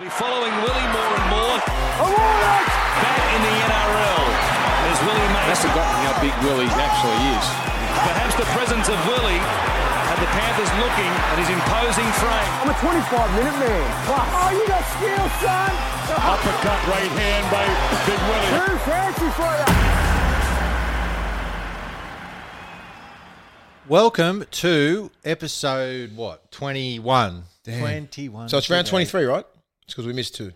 Be following Willie more and more. A warning! Back in the NRL. There's Willie That's Mason. forgotten how big Willie actually is. Perhaps the presence of Willie and the Panthers looking at his imposing frame. I'm a 25 minute man. Plus. Oh, you got skill, son. Uppercut right hand by Big Willie. Too fancy for you. Welcome to episode what twenty one. Twenty one. So it's round 23, right? It's because we missed two.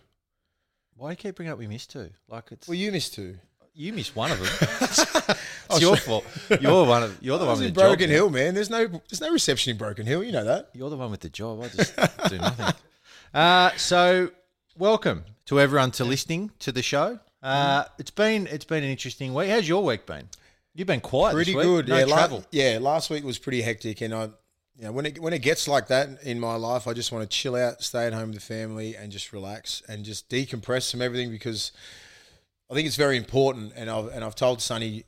Why do you keep bringing up we missed two? Like it's Well, you missed two. you missed one of them. it's your fault. You're one of you're the I one was with in the job. Broken man. Hill, man. There's no there's no reception in Broken Hill. You know that. You're the one with the job. I just do nothing. Uh, so welcome to everyone to listening to the show. Uh, it's been it's been an interesting week. How's your week been? You've been quiet. Pretty this week. good. No yeah, travel. La- yeah, last week was pretty hectic, and I, know, when it when it gets like that in my life, I just want to chill out, stay at home with the family, and just relax and just decompress from everything because I think it's very important. And I've and I've told Sonny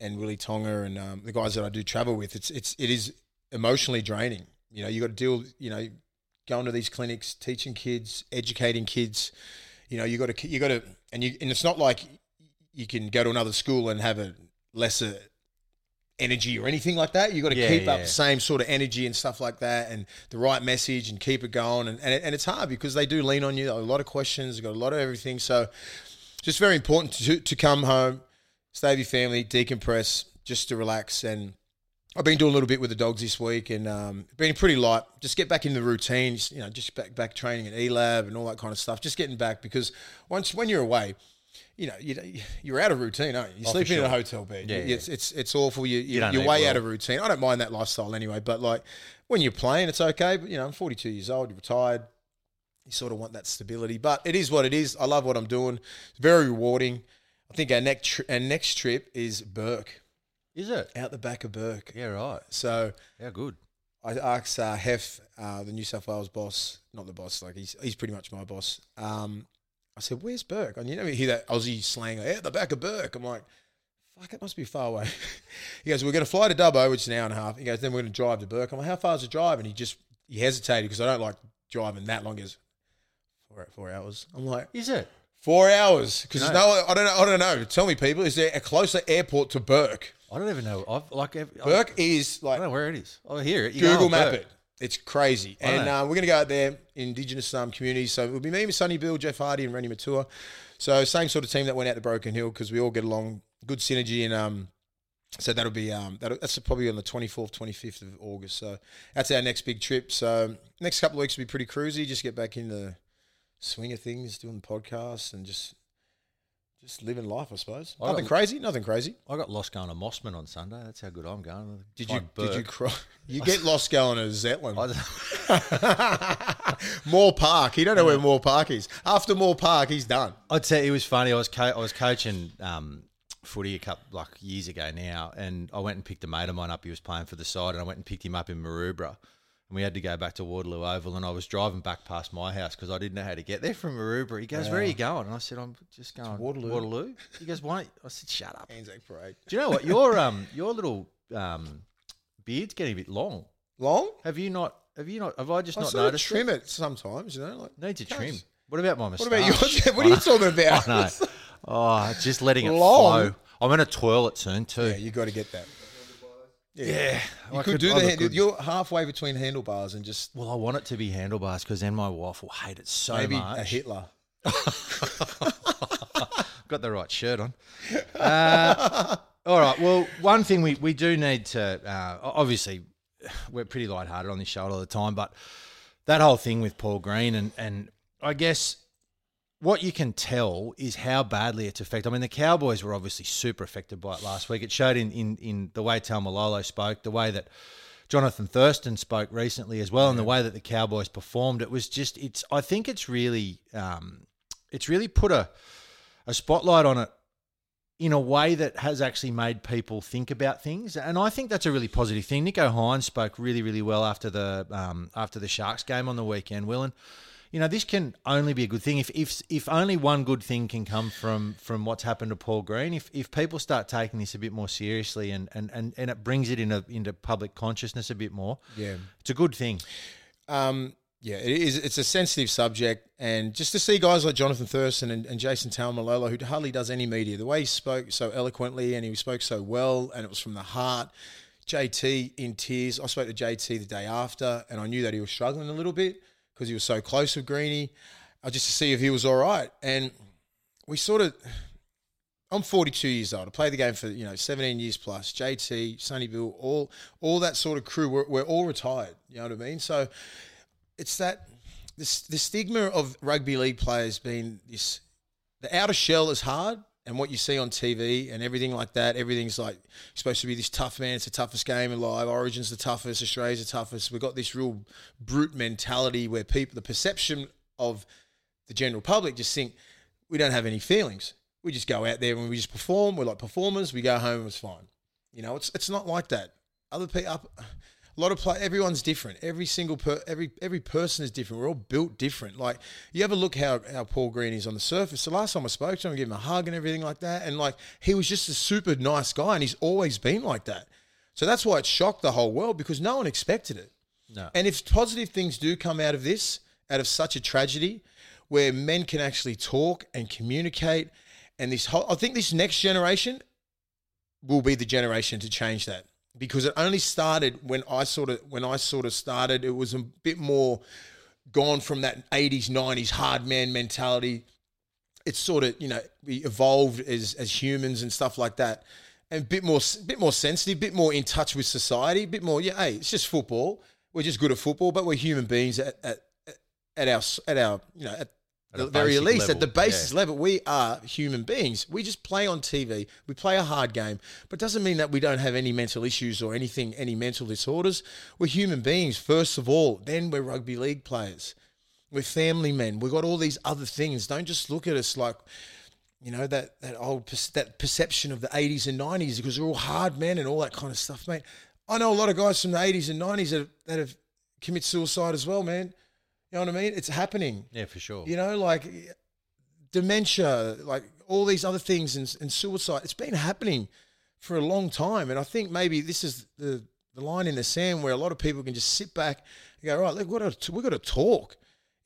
and Willie Tonga and um, the guys that I do travel with, it's it's it is emotionally draining. You know, you got to deal. You know, going to these clinics, teaching kids, educating kids. You know, you got to you got to, and you and it's not like you can go to another school and have a lesser energy or anything like that. You've got to Yeah, keep up the same sort of energy and stuff like that, and the right message, and keep it going. And and, it, and it's hard because they do lean on you. A lot of questions, they've got a lot of everything. So, just very important to to come home, stay with your family, decompress, just to relax. And I've been doing a little bit with the dogs this week, and um, been pretty light. Just get back in the routine. just, You know, just back back training at ELAB and all that kind of stuff. Just getting back because once when you're away you know, you, you're out of routine, aren't you? You're Oh, sleeping in a hotel bed. Yeah, You- yeah. It's, it's it's awful. You, you, you're way well. out of routine. I don't mind that lifestyle anyway, but like when you're playing, it's okay. But you know, I'm 42 years old. You're retired. You sort of want that stability, but it is what it is. I love what I'm doing. It's very rewarding. I think our next tri- our next trip is Bourke, Is it? out the back of Bourke. Yeah, right. So How good. I asked uh, Hef, uh, the New South Wales boss, not the boss, like he's he's pretty much my boss. Um, I said, "Where's Bourke?" And you never hear that Aussie slang, "Out the back of Bourke." I'm like, "Fuck, it must be far away." he goes, "We're going to fly to Dubbo, which is an hour and a half." He goes, "Then we're going to drive to Bourke." I'm like, "How far is the drive?" And he just he hesitated because I don't like driving that long. He goes, four, four hours. I'm like, Is it? four hours because No. no, I don't know. I don't know. Tell me, people, is there a closer airport to Bourke? I don't even know. I've like I've, Bourke is like I don't know where it is. I hear it. You Google oh, map Bourke. it. It's crazy. And uh, we're going to go out there, Indigenous um, communities. So it'll be me, Sonny Bill, Jeff Hardy, and Reni Maitua. So same sort of team that went out to Broken Hill because we all get along, good synergy. And um, so that'll be um, that'll, that's probably on the 24th, 25th of August. So that's our next big trip. So next couple of weeks will be pretty cruisy. Just get back in the swing of things, doing the podcast and just just living life, I suppose. I nothing got- crazy, nothing crazy. I got lost going to Mosman on Sunday. That's how good I'm going. Did you Find did you cry? You get lost going to Zetland. Moore Park. He don't know where Moore Park is. After Moore Park, he's done. I'd say it was funny. I was co- I was coaching um, footy a couple like years ago now, and I went and picked a mate of mine up. He was playing for the side, and I went and picked him up in Maroubra. And we had to go back to Waterloo Oval, and I was driving back past my house because I didn't know how to get there from Maroubra. He goes, "Where are you going?" And I said, "I'm just going Waterloo." Waterloo." He goes, "Why?" I said, "Shut up." Anzac Parade. Do you know what your um your little um beard's getting a bit long? Long? Have you not? Have you not? Have I just I not sort of noticed? trim it sometimes, you know. Like, it? Needs a trim. What about my What about yours? what are you talking about? I know. Oh, just letting it Long? flow. I'm going to twirl it soon too. Yeah, you got to get that. Yeah, you I could, could do I the. Hand, good. You're halfway between handlebars and just Well, I want it to be handlebars because then my wife will hate it so maybe much. a Hitler. Got the right shirt on. Uh, all right. Well, one thing we, we do need to uh, obviously we're pretty lighthearted on this show all the time, but that whole thing with Paul Green and and I guess what you can tell is how badly it's affected. I mean, the Cowboys were obviously super affected by it last week. It showed in in, in the way Taumalolo spoke, the way that Jonathan Thurston spoke recently as well, and the way that the Cowboys performed. It was just it's. I think it's really um, it's really put a a spotlight on it in a way that has actually made people think about things, and I think that's a really positive thing. Nicho Hynes spoke really, really well after the um, after the Sharks game on the weekend. Will and you know this can only be a good thing if if if only one good thing can come from from what's happened to Paul Green. If if people start taking this a bit more seriously and and and, and it brings it in a, into public consciousness a bit more, Yeah. it's a good thing. Um, Yeah, it is. It's a sensitive subject, and just to see guys like Jonathan Thurston and, and Jason Taumalolo, who hardly does any media, the way he spoke so eloquently and he spoke so well, and it was from the heart. JT in tears. I spoke to JT the day after, and I knew that he was struggling a little bit because he was so close with Greeny. Uh, just to see if he was all right, and we sort of. I'm 42 years old. I played the game for you know 17 years plus. JT, Sonny Bill, all all that sort of crew. We're, we're all retired. You know what I mean? So it's that this the stigma of rugby league players being this the outer shell is hard and what you see on TV and everything like that, everything's like supposed to be this tough man. It's the toughest game alive. Origin's the toughest. Australia's the toughest. We've got this real brute mentality where people, the perception of the general public, just think we don't have any feelings. We just go out there and we just perform. We're like performers. We go home. And it's fine. You know, it's it's not like that. Other people, a lot of play. Everyone's different. Every single per, every every person is different. We're all built different. Like you ever look how how Paul Green is on the surface. The last time I spoke to him, I gave him a hug and everything like that, and like he was just a super nice guy, and he's always been like that. So that's why it shocked the whole world because no one expected it. No. And if positive things do come out of this, out of such a tragedy, where men can actually talk and communicate, and this whole, I think this next generation will be the generation to change that because it only started when I sort of when I sort of started. It was a bit more gone from that 80s 90s hard man mentality. It's sort of you know we evolved as as humans and stuff like that, and a bit more a bit more sensitive, bit more in touch with society, a bit more yeah. Hey, it's just football. We're just good at football, but we're human beings at at, at our at our you know at At the very least, level, at the basis yeah. level, we are human beings. We just play on TV. We play a hard game, but doesn't mean that we don't have any mental issues or anything, any mental disorders. We're human beings first of all. Then we're rugby league players. We're family men. We've got all these other things. Don't just look at us like, you know, that that old that perception of the '80s and '90s because we're all hard men and all that kind of stuff, mate. I know a lot of guys from the '80s and '90s that, that have commit suicide as well, man. You know what I mean? It's happening. Yeah, for sure. You know, like dementia, like all these other things and, and suicide. It's been happening for a long time. And I think maybe this is the, the line in the sand where a lot of people can just sit back and go, right, look, we've got to, we've got to talk.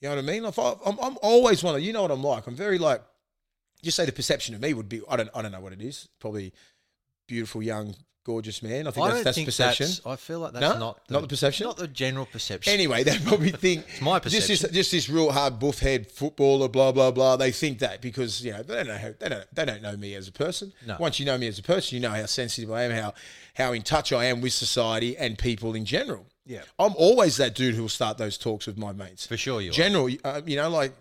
You know what I mean? If I, I'm, I'm always one of, you know what I'm like. I'm very like, just say the perception of me would be, I don't, I don't know what it is. Probably beautiful, young, gorgeous man. I think I that's, don't that's think perception. that's. I feel like that's No? not Not the perception? not the general perception. Anyway, they probably think It's my Just this, perception. just this real hard buff head footballer, blah blah blah. They think that because you know they don't know how, they don't they don't know me as a person. No. Once you know me as a person, you know how sensitive I am, how how in touch I am with society and people in general. Yeah. I'm always that dude who will start those talks with my mates. For sure you are. General, uh, you know, like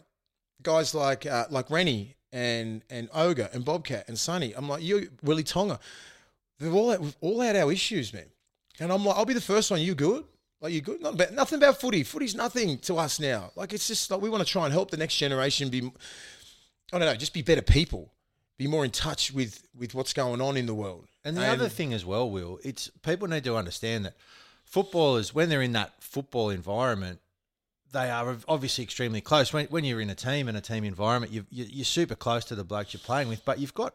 guys like uh, like Reni and and Ogre and Bobcat and Sonny. I'm like you, Willie Tonga. We've all we've all had our issues, man. And I'm like, I'll be the first one. You good? Like you good? Not about, nothing about footy. Footy's nothing to us now. Like it's just like we want to try and help the next generation be. I don't know, just be better people, be more in touch with with what's going on in the world. And the other thing as well, Will, it's people need to understand that footballers, when they're in that football environment, they are obviously extremely close. When, when you're in a team and a team environment, you, you, you're super close to the blokes you're playing with, but you've got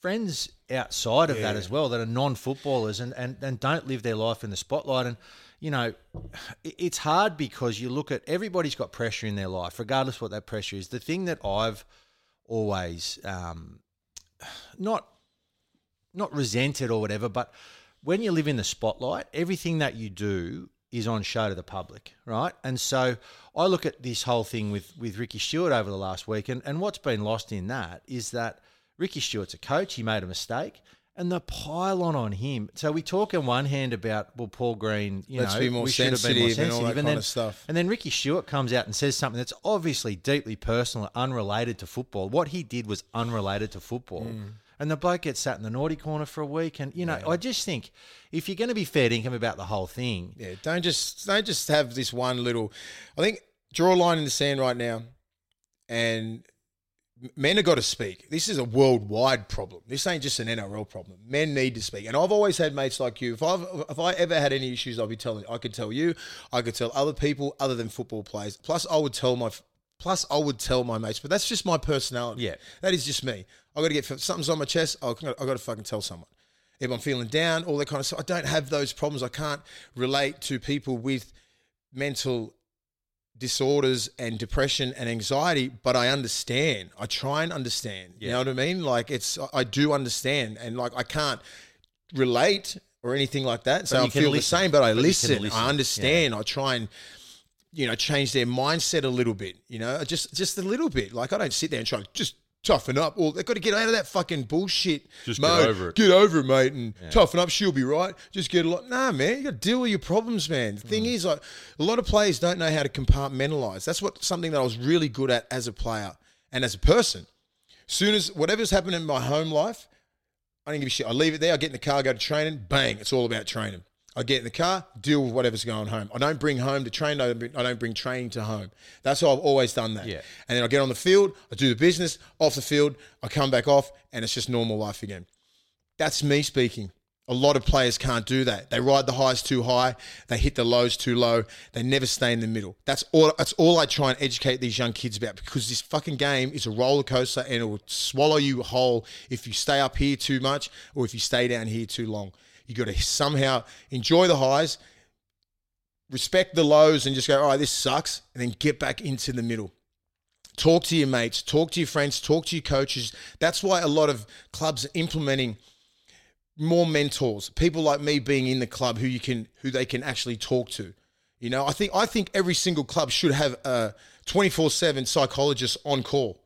friends outside of that as well that are non-footballers and, and, and don't live their life in the spotlight. And, you know, it's hard because you look at everybody's got pressure in their life, regardless what that pressure is. The thing that I've always um, not not resented or whatever, but when you live in the spotlight, everything that you do is on show to the public, right? And so I look at this whole thing with with Ricky Stuart over the last week, and, and what's been lost in that is that Ricky Stuart's a coach, he made a mistake. And the pylon on him. So we talk in one hand about well, Paul Green. You Let's know, be more we should have been more sensitive and all that and kind then of stuff. and then Ricky Stuart comes out and says something that's obviously deeply personal, unrelated to football. What he did was unrelated to football. Mm. And the bloke gets sat in the naughty corner for a week. And, you know, I just think if you're going to be fair income about the whole thing, Yeah, don't just don't just have this one little. I think draw a line in the sand right now, and men have got to speak. This is a worldwide problem. This ain't just an NRL problem. Men need to speak, and I've always had mates like you. If I if I ever had any issues, I'll be telling. I could tell you. I could tell other people other than football players. Plus, I would tell my. Plus, I would tell my mates, but that's just my personality. Yeah. that is just me. I got to get something's on my chest. I got to fucking tell someone if I'm feeling down, all that kind of stuff. I don't have those problems. I can't relate to people with mental disorders and depression and anxiety, but I understand. I try and understand. You know what I mean? Like it's I do understand, and like I can't relate or anything like that. So I feel listen. the same, but I But listen. listen. I understand. I try and you know change their mindset a little bit. You know, just just a little bit. Like I don't sit there and try to just toughen up. Or they've got to get out of that fucking bullshit. Just get over it. Get over it, mate, and toughen up. She'll be right. Just get a lot. Nah, man, you got to deal with your problems, man. The Mm. thing is, like a lot of players don't know how to compartmentalize. That's what something that I was really good at as a player and as a person. Soon as whatever's happened in my home life, I don't give a shit. I leave it there. I get in the car, go to training. Bang! It's all about training. I get in the car, deal with whatever's going home. I don't bring home to train. I don't bring, I don't bring training to home. That's how I've always done that. Yeah. And then I get on the field, I do the business. Off the field, I come back off, and it's just normal life again. That's me speaking. A lot of players can't do that. They ride the highs too high. They hit the lows too low. They never stay in the middle. That's all. That's all I try and educate these young kids about because this fucking game is a roller coaster and it will swallow you whole if you stay up here too much or if you stay down here too long. You got to somehow enjoy the highs, respect the lows, and just go, all right, this sucks, and then get back into the middle talk to your mates, talk to your friends, talk to your coaches. That's why a lot of clubs are implementing more mentors, people like me being in the club who you can who they can actually talk to. You know, I think I think every single club should have a 24/7 psychologist on call.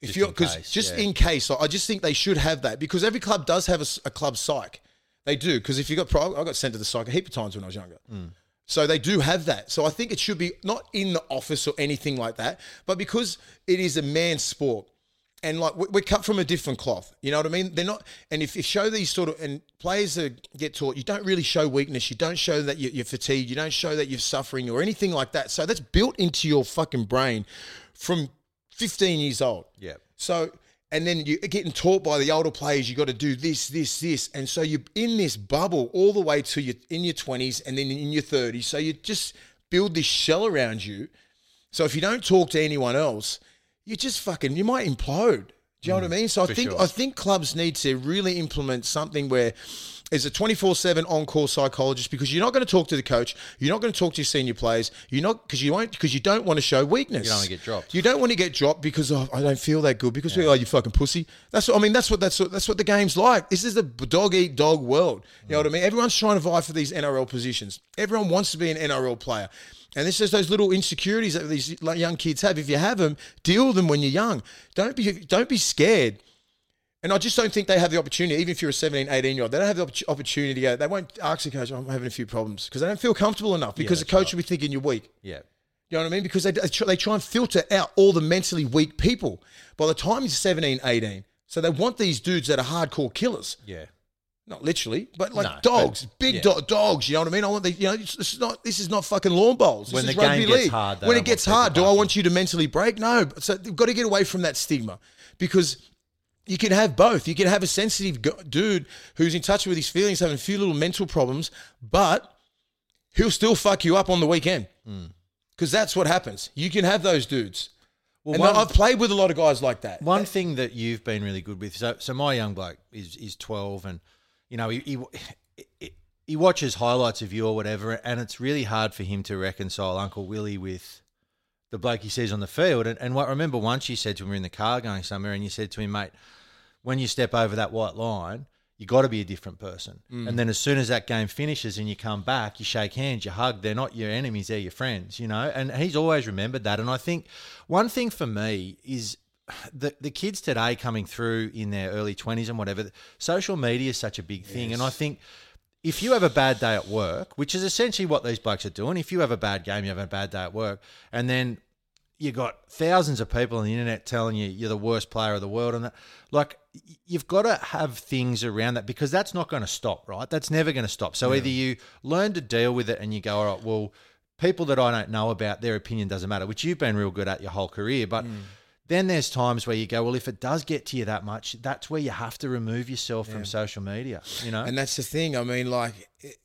If Just you're because just yeah. in case, I just think they should have that because every club does have a club psych. They do because if you got pro, I got sent to the psych a heap of times when I was younger. So they do have that. So I think it should be not in the office or anything like that, but because it is a man's sport. And like we- we're cut from a different cloth, you know what I mean? They're not, and if you show these sort of and players that get taught, you don't really show weakness. You don't show that you- you're fatigued. You don't show that you're suffering or anything like that. So that's built into your fucking brain from 15 years old. Yeah. So, and then you're getting taught by the older players, you got to do this, this, this. And so you're in this bubble all the way to your in your 20s and then in your 30s. So you just build this shell around you. So if you don't talk to anyone else, you just fucking, you might implode. Do you know what I mm, mean? So I for think sure. I think clubs need to really implement something where there's a 24/7 on-call psychologist because you're not going to talk to the coach, you're not going to talk to your senior players, you're not because you won't because you don't want to show weakness. You don't wanna get dropped. You don't want to get dropped because oh, I don't feel that good because oh you fucking pussy. That's what I mean. That's what that's what that's what the game's like. This is the dog eat dog world. You know what I mean? Everyone's trying to vie for these NRL positions. Everyone wants to be an NRL player. And this is those little insecurities that these young kids have. If you have them, deal with them when you're young. Don't be don't be scared. And I just don't think they have the opportunity, even if you're a 17, 18 year old, they don't have the opportunity to go, they won't ask the coach, "Oh, I'm having a few problems because they don't feel comfortable enough because the coach right. will be thinking you're weak. Yeah. You know what I mean? Because they, they, try, they try and filter out all the mentally weak people by the time he's 17, 18. So they want these dudes that are hardcore killers. Yeah. Not literally, but like No, dogs, but- big yeah. do- dogs. You know what I mean? I want the, you know, this is not this is not fucking lawn bowls. This When is the rugby game gets league. hard, they when don't it gets people hard, do I barking. want you to mentally break? No. So they've got to get away from that stigma because you can have both. You can have a sensitive go- dude who's in touch with his feelings, having a few little mental problems, but he'll still fuck you up on the weekend hmm. because that's what happens. You can have those dudes. Well, and one- I've played with a lot of guys like that. One thing that you've been really good with. So, so my young bloke is is twelve, and you know he, he he he watches highlights of you or whatever, and it's really hard for him to reconcile Uncle Willie with the bloke he sees on the field. And, and what I remember once you said to him, we we're in the car going somewhere, and you said to him, mate, when you step over that white line, you got to be a different person. Mm. And then as soon as that game finishes and you come back, you shake hands, you hug. They're not your enemies; they're your friends. You know. And he's always remembered that. And I think one thing for me is the the kids today coming through in their early twenties and whatever. Social media is such a big thing, and I think if you have a bad day at work, which is essentially what these blokes are doing, if you have a bad game, you have a bad day at work, and then you got thousands of people on the internet telling you you're the worst player of the world, and that, like you've got to have things around that because that's not going to stop, right? That's never going to stop. So either you learn to deal with it and you go, all right, well, people that I don't know about, their opinion doesn't matter, which you've been real good at your whole career, but. Mm. Then there's times where you go, well, if it does get to you that much, that's where you have to remove yourself from social media. You know, And that's the thing. I mean, like, it-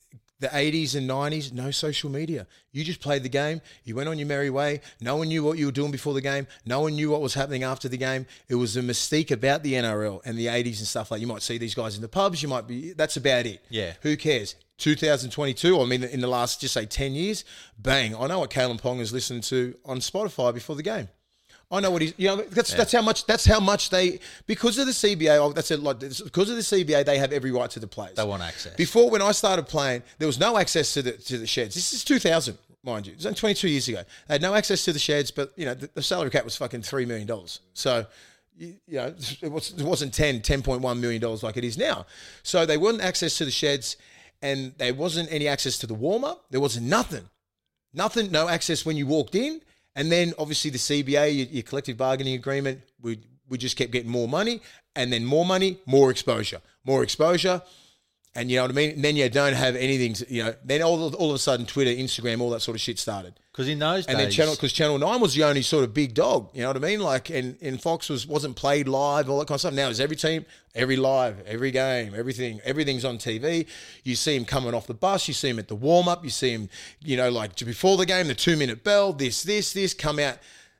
The 80s and 90s, no social media. You just played the game. You went on your merry way. No one knew what you were doing before the game. No one knew what was happening after the game. It was a mystique about the NRL and the 80s and stuff like. You might see these guys in the pubs. You might be. That's about it. Yeah. Who cares? 2022. I mean, in the last just say 10 years, bang. I know what Kalyn Ponga is listening to on Spotify before the game. I know what he's. You know, that's that's how much. That's how much they because of the CBA. oh, That's it. Like because of the CBA, they have every right to the players. They want access. Before, when I started playing, there was no access to the to the sheds. This is 2000, mind you. It was only 22 years ago. They had no access to the sheds, but you know the, the salary cap was fucking three million dollars. So. You you know, it, was, it wasn't 10, 10.1 million dollars like it is now. So they weren't access to the sheds, and there wasn't any access to the warm up. There wasn't nothing. Nothing, no access when you walked in. And then obviously the CBA, your, your collective bargaining agreement, we, we just kept getting more money and then more money, more exposure, more exposure. And you know what I mean? And then you don't have anything, to, you know, then all, all of a sudden Twitter, Instagram, all that sort of shit started. Because in those days, And then Channel, because Channel 9 was the only sort of big dog, you know what I mean? Like, and, and Fox was, wasn't played live, all that kind of stuff. Now it's every team, every live, every game, everything, everything's on TV. You see him coming off the bus, you see him at the warm up, you see him, you know, like before the game, the two minute bell, this, this, this, come out.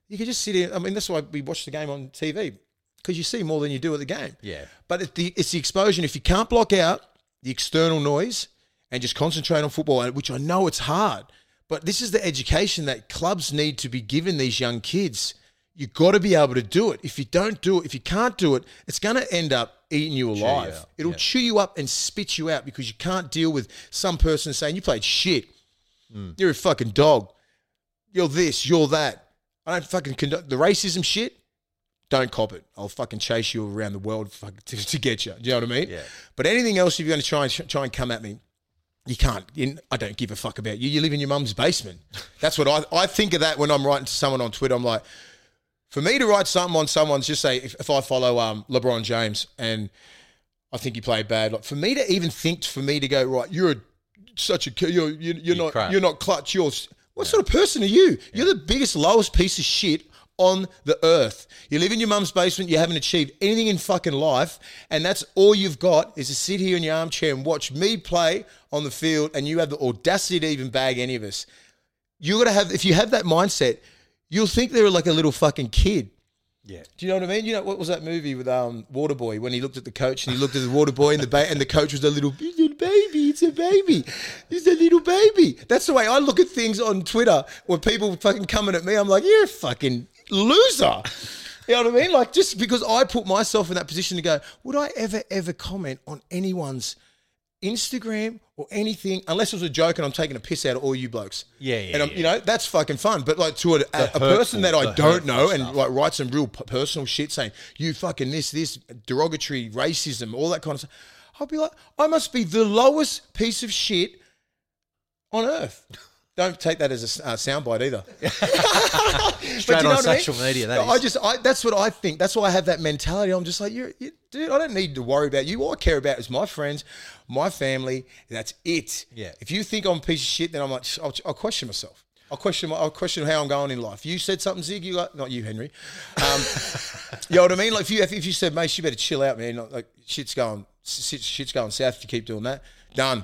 You can just sit in. I mean, that's why we watch the game on TV because you see more than you do at the game. Yeah. But it's the, it's the exposure. If you can't block out the external noise and just concentrate on football, which I know it's hard, but this is the education that clubs need to be giving these young kids. You've got to be able to do it. If you don't do it, if you can't do it, it's going to end up eating you alive. out, It'll yeah. chew you up and spit you out because you can't deal with some person saying you played shit. You're a fucking dog. You're this. You're that. I don't fucking conduct the racism shit. Don't cop it. I'll fucking chase you around the world to, to get you. Do you know what I mean? Yeah. But anything else, if you're going to try and try and come at me, you can't. You, I don't give a fuck about you. You live in your mum's basement. That's what I I think of that when I'm writing to someone on Twitter. I'm like, for me to write something on someone's just say if, if I follow um, LeBron James and I think he played bad. Like for me to even think for me to go right, you're a, such a ki- you're you're, you're not crap. you're not clutch. You're what sort of person are you? You're the biggest lowest piece of shit on the earth. You live in your mum's basement. You haven't achieved anything in fucking life, and that's all you've got is to sit here in your armchair and watch me play on the field, and you have the audacity to even bag any of us. You got to have if you have that mindset, you'll think they're like a little fucking kid. yeah, Do you know what I mean? You know what was that movie with um Waterboy when he looked at the coach and he looked at the Waterboy and the ba- and the coach was a little, baby, it's a baby, it's a little baby. That's the way I look at things on Twitter when people fucking coming at me. I'm like, you're a fucking loser. You know what I mean? Like just because I put myself in that position to go, would I ever ever comment on anyone's Instagram or anything unless it was a joke and I'm taking a piss out of all you blokes. Yeah, yeah, And I'm, yeah. you know that's fucking fun. But like to a, a, a person that I don't hurtful know and like write some real personal shit saying you fucking this this derogatory racism all that kind of stuff. I'll be like, I must be the lowest piece of shit on earth. Don't take that as a uh, soundbite either. straight you know on what I mean? social media. That I is. just, I, that's what I think. That's why I have that mentality. I'm just like, you're, you, dude, I don't need to worry about you. All I care about is my friends, my family. That's it. Yeah. If you think I'm a piece of shit, then I'm like, I'll, I'll question myself. I'll question, my, I'll question how I'm going in life. You said something, Zig. You like, not you, Henry. Um, you know what I mean? Like if you, if you said, mate, you better chill out, man. Like shit's going, shit's going south. If you keep doing that, done,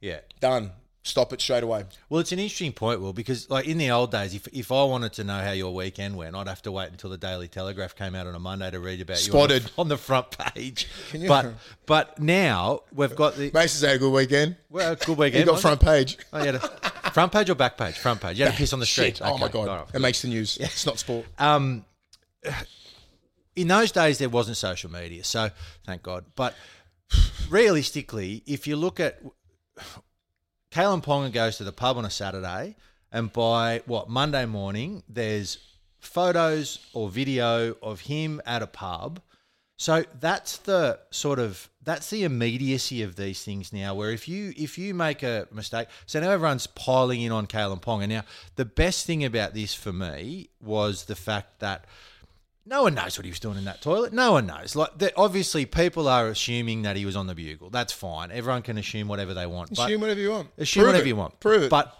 yeah. done. Stop it straight away. Well, it's an interesting point, Will, because like in the old days, if if I wanted to know how your weekend went, I'd have to wait until the Daily Telegraph came out on a Monday to read about Spotted. you on the, on the front page. Can you- But but now we've got the Mason's had a good weekend. well, good weekend. got wasn't front page. Oh, you had a front page or back page? Front page. You had a piss on the street. Shit. Oh my god, right. it makes the news. It's not sport. Um, in those days, there wasn't social media, so thank God. But realistically, if you look at Kalyn Ponga goes to the pub on a Saturday, and by what Monday morning, there's photos or video of him at a pub. So that's the sort of that's the immediacy of these things now. Where if you if you make a mistake, so now everyone's piling in on Kalyn Ponga. Now the best thing about this for me was the fact that no one knows what he was doing in that toilet. No one knows. Like that- obviously, people are assuming that he was on the bugle. That's fine. Everyone can assume whatever they want. But Assume whatever you want. Assume Prove whatever it. you want. Prove it. But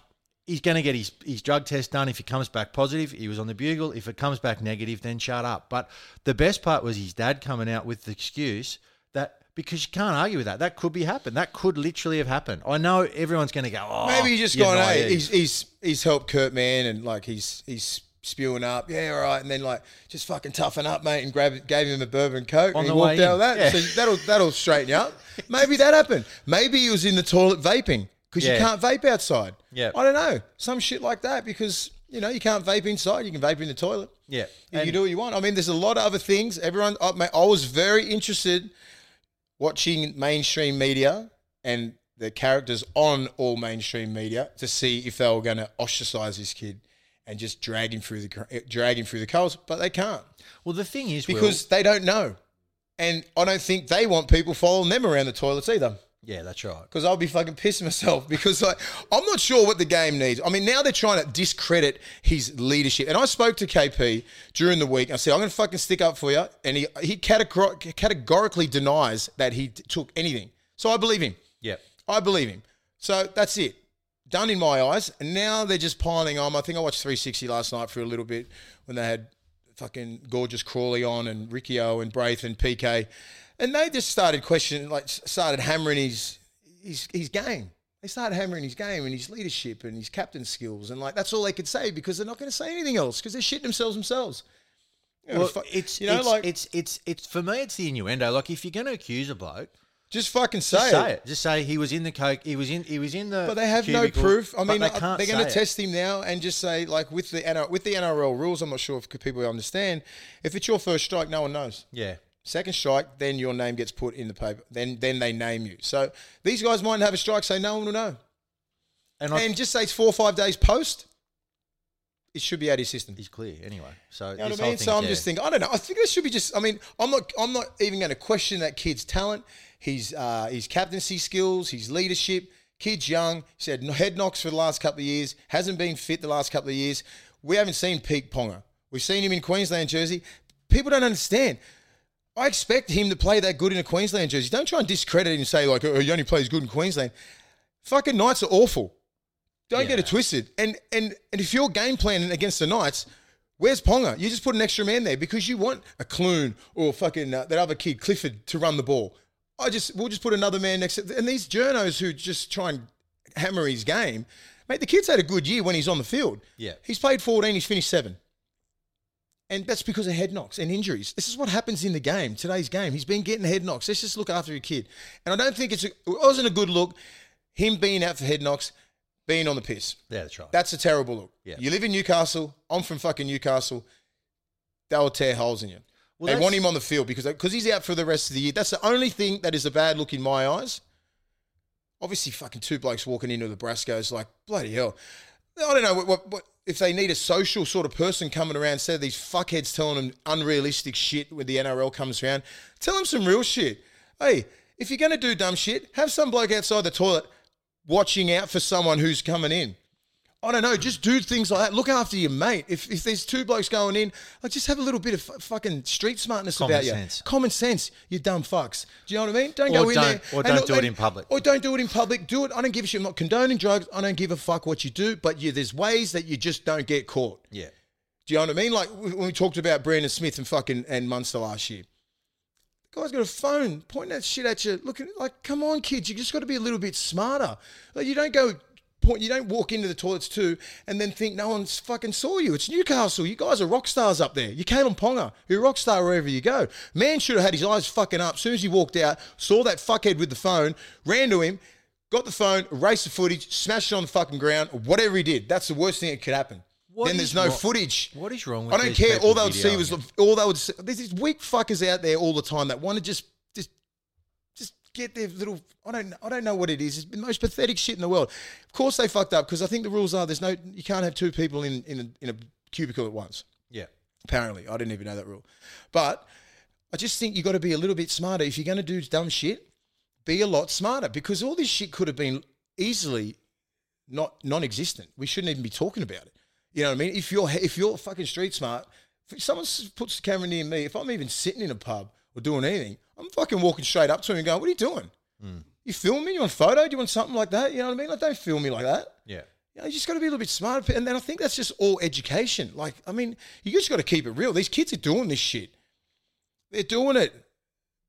he's going to get his, his drug test done. If he comes back positive, he was on the bugle. If it comes back negative, then shut up. But the best part was his dad coming out with the excuse that because you can't argue with that. That could be happened. That could literally have happened. I know everyone's going to go, oh, Maybe he's just you're gone, hey, naive." he's, he's he's helped Kurt Mann and like he's he's spewing up, yeah, all right, and then like just fucking toughen up, mate, and grab gave him a bourbon coke On and he walked out with that. Yeah. So that'll that'll straighten you up. Maybe that happened. Maybe he was in the toilet vaping because you can't vape outside. Yeah. I don't know, some shit like that because you know you can't vape inside, you can vape in the toilet. Yeah. You And- can do what you want. I mean, there's a lot of other things. Everyone, I, mate, I was very interested watching mainstream media and the characters on all mainstream media to see if they were going to ostracize this kid and just drag him through the cr- eh, drag him through the coals, but they can't Well, the thing is, Will- because they don't know, and I don't think they want people following them around the toilets either yeah, that's right. because I'll be fucking pissing myself because like I'm not sure what the game needs. I mean, now they're trying to discredit his leadership. And I spoke to KP during the week. I said, I'm going to fucking stick up for you. And he he categor- categorically denies that he t- took anything. So I believe him. Yeah. I believe him. So that's it. Done in my eyes. And now they're just piling on. I think I watched 360 last night for a little bit when they had fucking gorgeous Crawley on and Riccio and Braith and PK. And they just started questioning, like, started hammering his, his, his game. They started hammering his game and his leadership and his captain skills. And, like, that's all they could say because they're not going to say anything else because they're shitting themselves themselves. You know, Well, it's you know, it's, like, it's it's it's for me. It's the innuendo. Like if you're going to accuse a bloke, just fucking say, just say it. Just say he was in the coke. He was in. He was in the. But they have no proof. I mean, they uh, they're going to test him now and just say, like, with the NR, with the NRL rules, I'm not sure if people understand. If it's your first strike, no one knows. Yeah. Second strike, then your name gets put in the paper. Then, then they name you. So these guys might have a strike, say no one will know, And, I, just say it's four or five days post. It should be out of your system. he's clear anyway. So You know what I mean. So I'm there. just thinking, I don't know. I think this should be just. I mean, I'm not. I'm not even going to question that kid's talent, his uh, his captaincy skills, his leadership. Kid's young. He's had head knocks for the last couple of years. Hasn't been fit the last couple of years. We haven't seen peak Ponga. We've seen him in Queensland jersey. People don't understand. I expect him to play that good in a Queensland jersey. Don't try and discredit him and say like, oh, he only plays good in Queensland. Fucking Knights are awful. Don't get it twisted. And and and if you're game planning against the Knights, where's Ponga? You just put an extra man there because you want a Clune or fucking uh, that other kid Clifford to run the ball. I just we'll just put another man next to and these journos who just try and hammer his game. Mate, the kid's had a good year when he's on the field. Yeah. He's played 14, he's finished seven. And that's because of head knocks and injuries. This is what happens in the game, today's game. He's been getting head knocks. Let's just look after your kid. And I don't think it's a, it wasn't a good look, him being out for head knocks, being on the piss. Yeah, that's right. That's a terrible look. Yeah. You live in Newcastle. I'm from fucking Newcastle. They'll tear holes in you. Well, they want him on the field because because he's out for the rest of the year. That's the only thing that is a bad look in my eyes. Obviously, fucking two blokes walking into the Brasco's like bloody hell. I don't know what, what, what if they need a social sort of person coming around instead of these fuckheads telling them unrealistic shit when the NRL comes around. Tell them some real shit. Hey, if you're going to do dumb shit, have some bloke outside the toilet watching out for someone who's coming in. I don't know. Just do things like that. Look after your mate. If, if there's two blokes going in, like just have a little bit of f- fucking street smartness Common about you. sense. Common sense. You dumb fucks. Do you know what I mean? Don't Or go in don't- there. or and don't do it in public. Or don't do it in public. Do it. I don't give a shit. I'm not condoning drugs. I don't give a fuck what you do. But you, there's ways that you just don't get caught. yeah. Do you know what I mean? Like when we talked about Brandon Smith and fucking and Munster last year. The guy's got a phone pointing that shit at you. Looking like, come on, kids, you just got to be a little bit smarter. Like you don't go point, you don't walk into the toilets too and then think no one's fucking saw you. It's Newcastle. You guys are rock stars up there. You Kalyn Ponga, you're a rock star wherever you go. Man should have had his eyes fucking up. As soon as he walked out, saw that fuckhead with the phone, ran to him, got the phone, erased the footage, smashed it on the fucking ground, whatever he did. That's the worst thing that could happen. What then there's no wrong- footage. what is wrong with I don't care. All they would see was all they would. See, there's these weak fuckers out there all the time that want to just just just get their little. I don't. I don't know what it is. It's the most pathetic shit in the world. Of course they fucked up because I think the rules are there's no. You can't have two people in in a, in a cubicle at once. Yeah. Apparently, I didn't even know that rule. But I just think you got to be a little bit smarter. If you're going to do dumb shit, be a lot smarter because all this shit could have been easily not non-existent. We shouldn't even be talking about it. You know what I mean? If you're if you're fucking street smart, if someone puts the camera near me, if I'm even sitting in a pub or doing anything, I'm fucking walking straight up to him and going, "What are you doing? Mm. You film me? You want photo? Do you want something like that? You know what I mean? Like, don't film me like that." Yeah. You, know, you just got to be a little bit smart. And then I think that's just all education. Like, I mean, you just got to keep it real. These kids are doing this shit. They're doing it.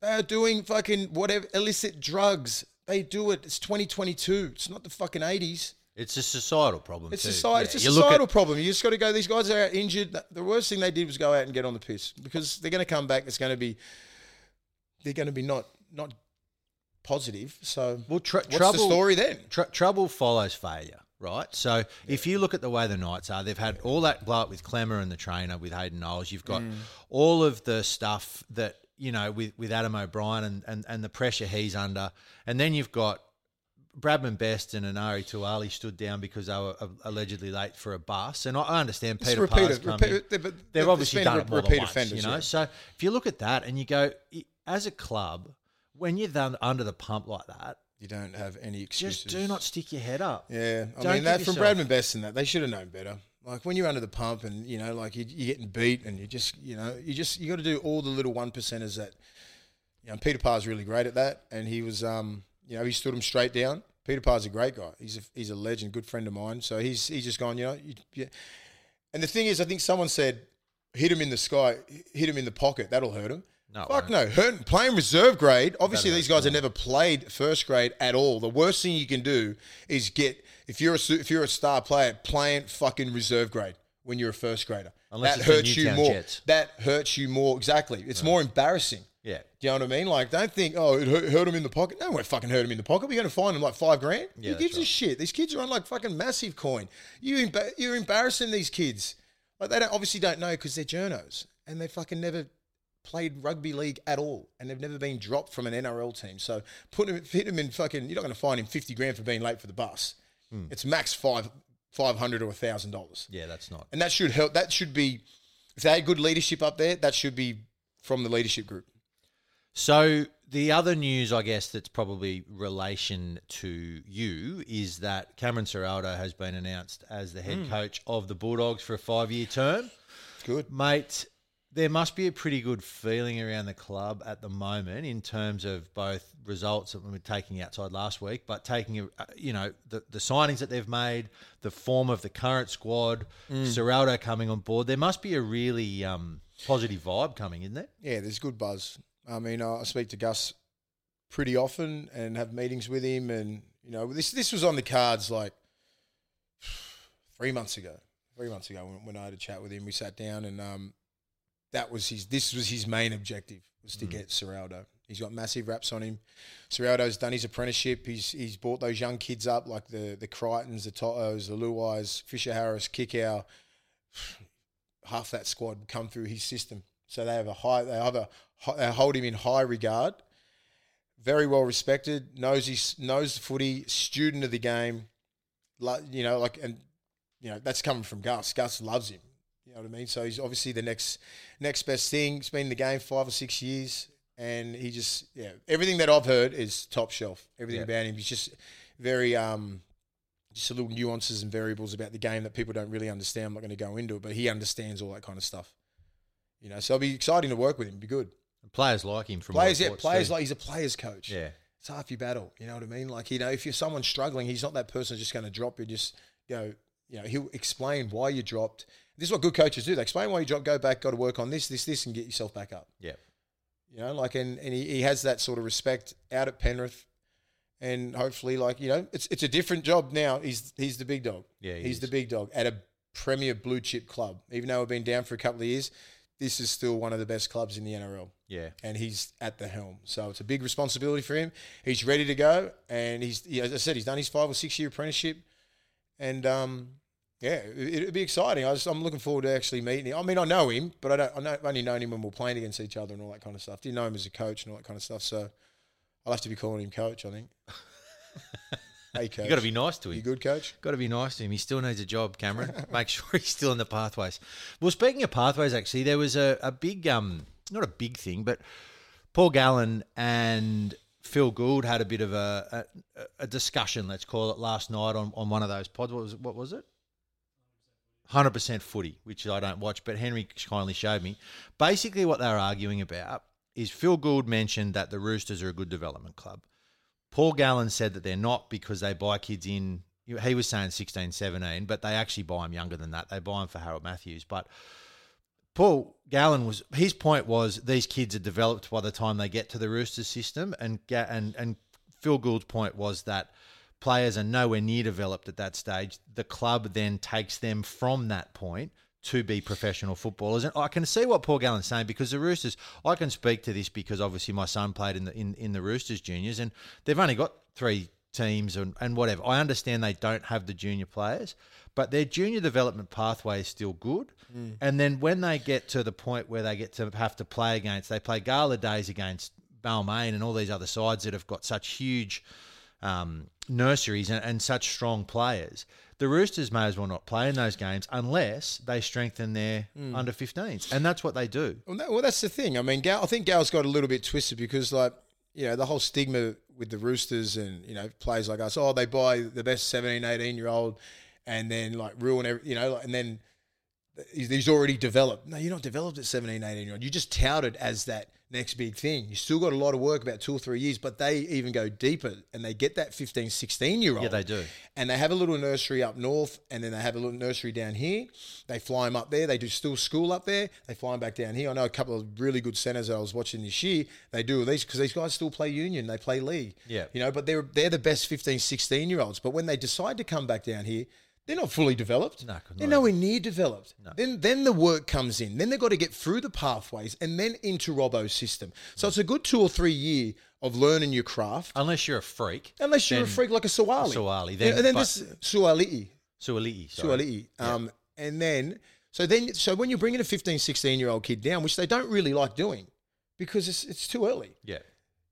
They are doing fucking whatever illicit drugs. They do it. It's 2022. It's not the fucking 80s. It's a societal problem. It's too. society. Yeah, It's a look at- societal problem. You just got to go. These guys are out injured. The worst thing they did was go out and get on the piss because they're going to come back. It's going to be. They're going to be not not positive. So Well, tr- what's trouble, the story then? Tr- trouble follows failure, right? So if you look at the way the Knights are, they've had all that blow up with Clemmer and the trainer with Hayden Knowles. You've got mm. all of the stuff that you know with with Adam O'Brien and, and and the pressure he's under, and then you've got. Bradman Best and Enari Tuala stood down because they were uh, allegedly late for a bus, and I understand Peter repeated- Parr's come repeat- in. they've- obviously done it more repeat than once, offenders, you know. yeah. So if you look at that and you go, as a club, when you're done under the pump like that, You don't have any excuses. just do not stick your head up. Yeah, I Don't mean that from Bradman Best and that they should have known better. Like when you're under the pump and you know, like you, you're getting beat and you just, you know, you just you got to do all the little one percenters that, you know. Peter Parr's really great at that, and he was, um, you know, he stood him straight down. Peter Parr's a great guy. He's a, he's a legend, good friend of mine. So he's he's just gone, you know, you, yeah. And the thing is, I think someone said, hit him in the sky, hit him in the pocket, that'll hurt him. No, Fuck no. Hurt, playing reserve grade, obviously these guys have never played first grade at all. The worst thing you can do is get if you're a if you're a star player playing fucking reserve grade when you're a first grader. Unless that hurts you more. Jets. That hurts you more. Exactly. It's more embarrassing. Yeah. Do you know what I mean? Like, don't think, oh, it hurt, hurt him in the pocket. No, we fucking hurt him in the pocket. We're going to find him like five grand. Yeah, Who gives a shit? These kids are on like fucking massive coin. You emba- you're embarrassing these kids. Like they don't obviously don't know because they're journos and they fucking never played rugby league at all and they've never been dropped from an NRL team. So put him, hit him in fucking. You're not going to find him fifty grand for being late for the bus. Hmm. It's max five five hundred or a thousand dollars, Yeah, that's not. and that should help. That should be if they had good leadership up there. That should be from the leadership group. So the other news, I guess, that's probably relation to you is that Cameron Ciraldo has been announced as the head coach of the Bulldogs for a five-year term. Good. Mate, there must be a pretty good feeling around the club at the moment in terms of both results that we were taking outside last week, but taking, uh, you know, the, the signings that they've made, the form of the current squad, Ciraldo coming on board. There must be a really um, positive vibe coming, isn't there? Yeah, there's good buzz. I mean, I speak to Gus pretty often and have meetings with him, and you know, this this was on the cards like three months ago. Three months ago, when, when I had a chat with him, we sat down, and um, that was his. This was his main objective was to get Ciraldo. He's got massive raps on him. Ciraldo's done his apprenticeship. He's he's brought those young kids up, like the the Crichtons, the Totos, the Luais, Fisher Harris, Kikau. Half that squad come through his system, so they have a high. They have a hold him in high regard. Very well respected. Knows his knows the footy. Student of the game. You know, like and you know that's coming from Gus. Gus loves him. You know what I mean? So he's obviously the next next best thing. He's been in the game five or six years, and he just yeah everything that I've heard is top shelf. Everything Yeah. about him. He's just very um just a little nuances and variables about the game that people don't really understand. I'm not going to go into it, but he understands all that kind of stuff. You know, so it'll be exciting to work with him. Be good. Players like him from Players, yeah, players too. like he's a players coach. yeah. It's half your battle. You know what I mean? Like, you know, if you're someone struggling, he's not that person just going to drop you. Just, you know, you know, he'll explain why you dropped. This is what good coaches do. They explain why you dropped, go back, got to work on this, this, this, and get yourself back up. Yeah. You know, like, and, and he, he has that sort of respect out at Penrith. And hopefully, like, you know, it's it's a different job now. He's he's the big dog. Yeah, he he's is. the big dog at a premier blue chip club. Even though we've been down for a couple of years, this is still one of the best clubs in the NRL Yeah. and he's at the helm. So it's a big responsibility for him. He's ready to go, and he's as I said, he's done his five or six year apprenticeship, and um, yeah, it, it'll be exciting. I just, I'm looking forward to actually meeting him. I mean, I know him, but I don't. I know, I've only known him when we're playing against each other and all that kind of stuff. Didn't know him as a coach and all that kind of stuff. So I'll have to be calling him coach. I think. hey, coach. You got to be nice to him. You good, coach? Got to be nice to him. He still needs a job, Cameron. Make sure he's still in the pathways. Well, speaking of pathways, actually, there was a, a big, um, not a big thing, but Paul Gallen and Phil Gould had a bit of a, a, a discussion, let's call it, last night on, on one of those pods. What was? What was it? 100% footy, which I don't watch, but Henry kindly showed me. Basically, what they were arguing about is Phil Gould mentioned that the Roosters are a good development club. Paul Gallen said that they're not because they buy kids in. He was saying 16, 17, but they actually buy them younger than that. They buy them for Harold Matthews. But Paul Gallen was his point was these kids are developed by the time they get to the Roosters system, and and and Phil Gould's point was that players are nowhere near developed at that stage. The club then takes them from that point to be professional footballers, and I can see what Paul Gallen's saying because the Roosters. I can speak to this because obviously my son played in the in, in the Roosters juniors, and they've only got three teams and, and whatever. I understand they don't have the junior players, but their junior development pathway is still good. And then when they get to the point where they get to have to play against, they play gala days against Balmain and all these other sides that have got such huge um, nurseries and, and such strong players. The Roosters may as well not play in those games unless they strengthen their hmm. under 15s. And that's what they do. Well, that, well, that's the thing. I mean, Gal, I think Gal's got a little bit twisted because, like, you know, the whole stigma with the Roosters and, you know, players like us, oh, they buy the best 17, 18 year old and then, like, ruin every, you know, and then he's, he's already developed. No, you're not developed at 17, 18 year old. You just touted as that next big thing. You still got a lot of work, about two or three years, but they even go deeper and they get that 15, 16 year old. Yeah, they do. And they have a little nursery up north and then they have a little nursery down here. They fly them up there. They do still school up there. They fly them back down here. I know a couple of really good centers that I was watching this year. They do these because these guys still play union. They play league. Yeah. You know, but they're, they're the best 15, 16 year olds. But when they decide to come back down here, they're not fully developed. No, they're nowhere near developed. Then, then the work comes in. Then they've got to get through the pathways and then into Robbo's system. So it's a good two or three year of learning your craft. Unless you're a freak. Unless you're a freak like a Suwali. Suwali, then- and then this Suwali'i. Sorry. Suwali'i. Um, And then, so then, so when you're bringing a 15, 16 year old kid down, which they don't really like doing because it's, it's too early. Yeah.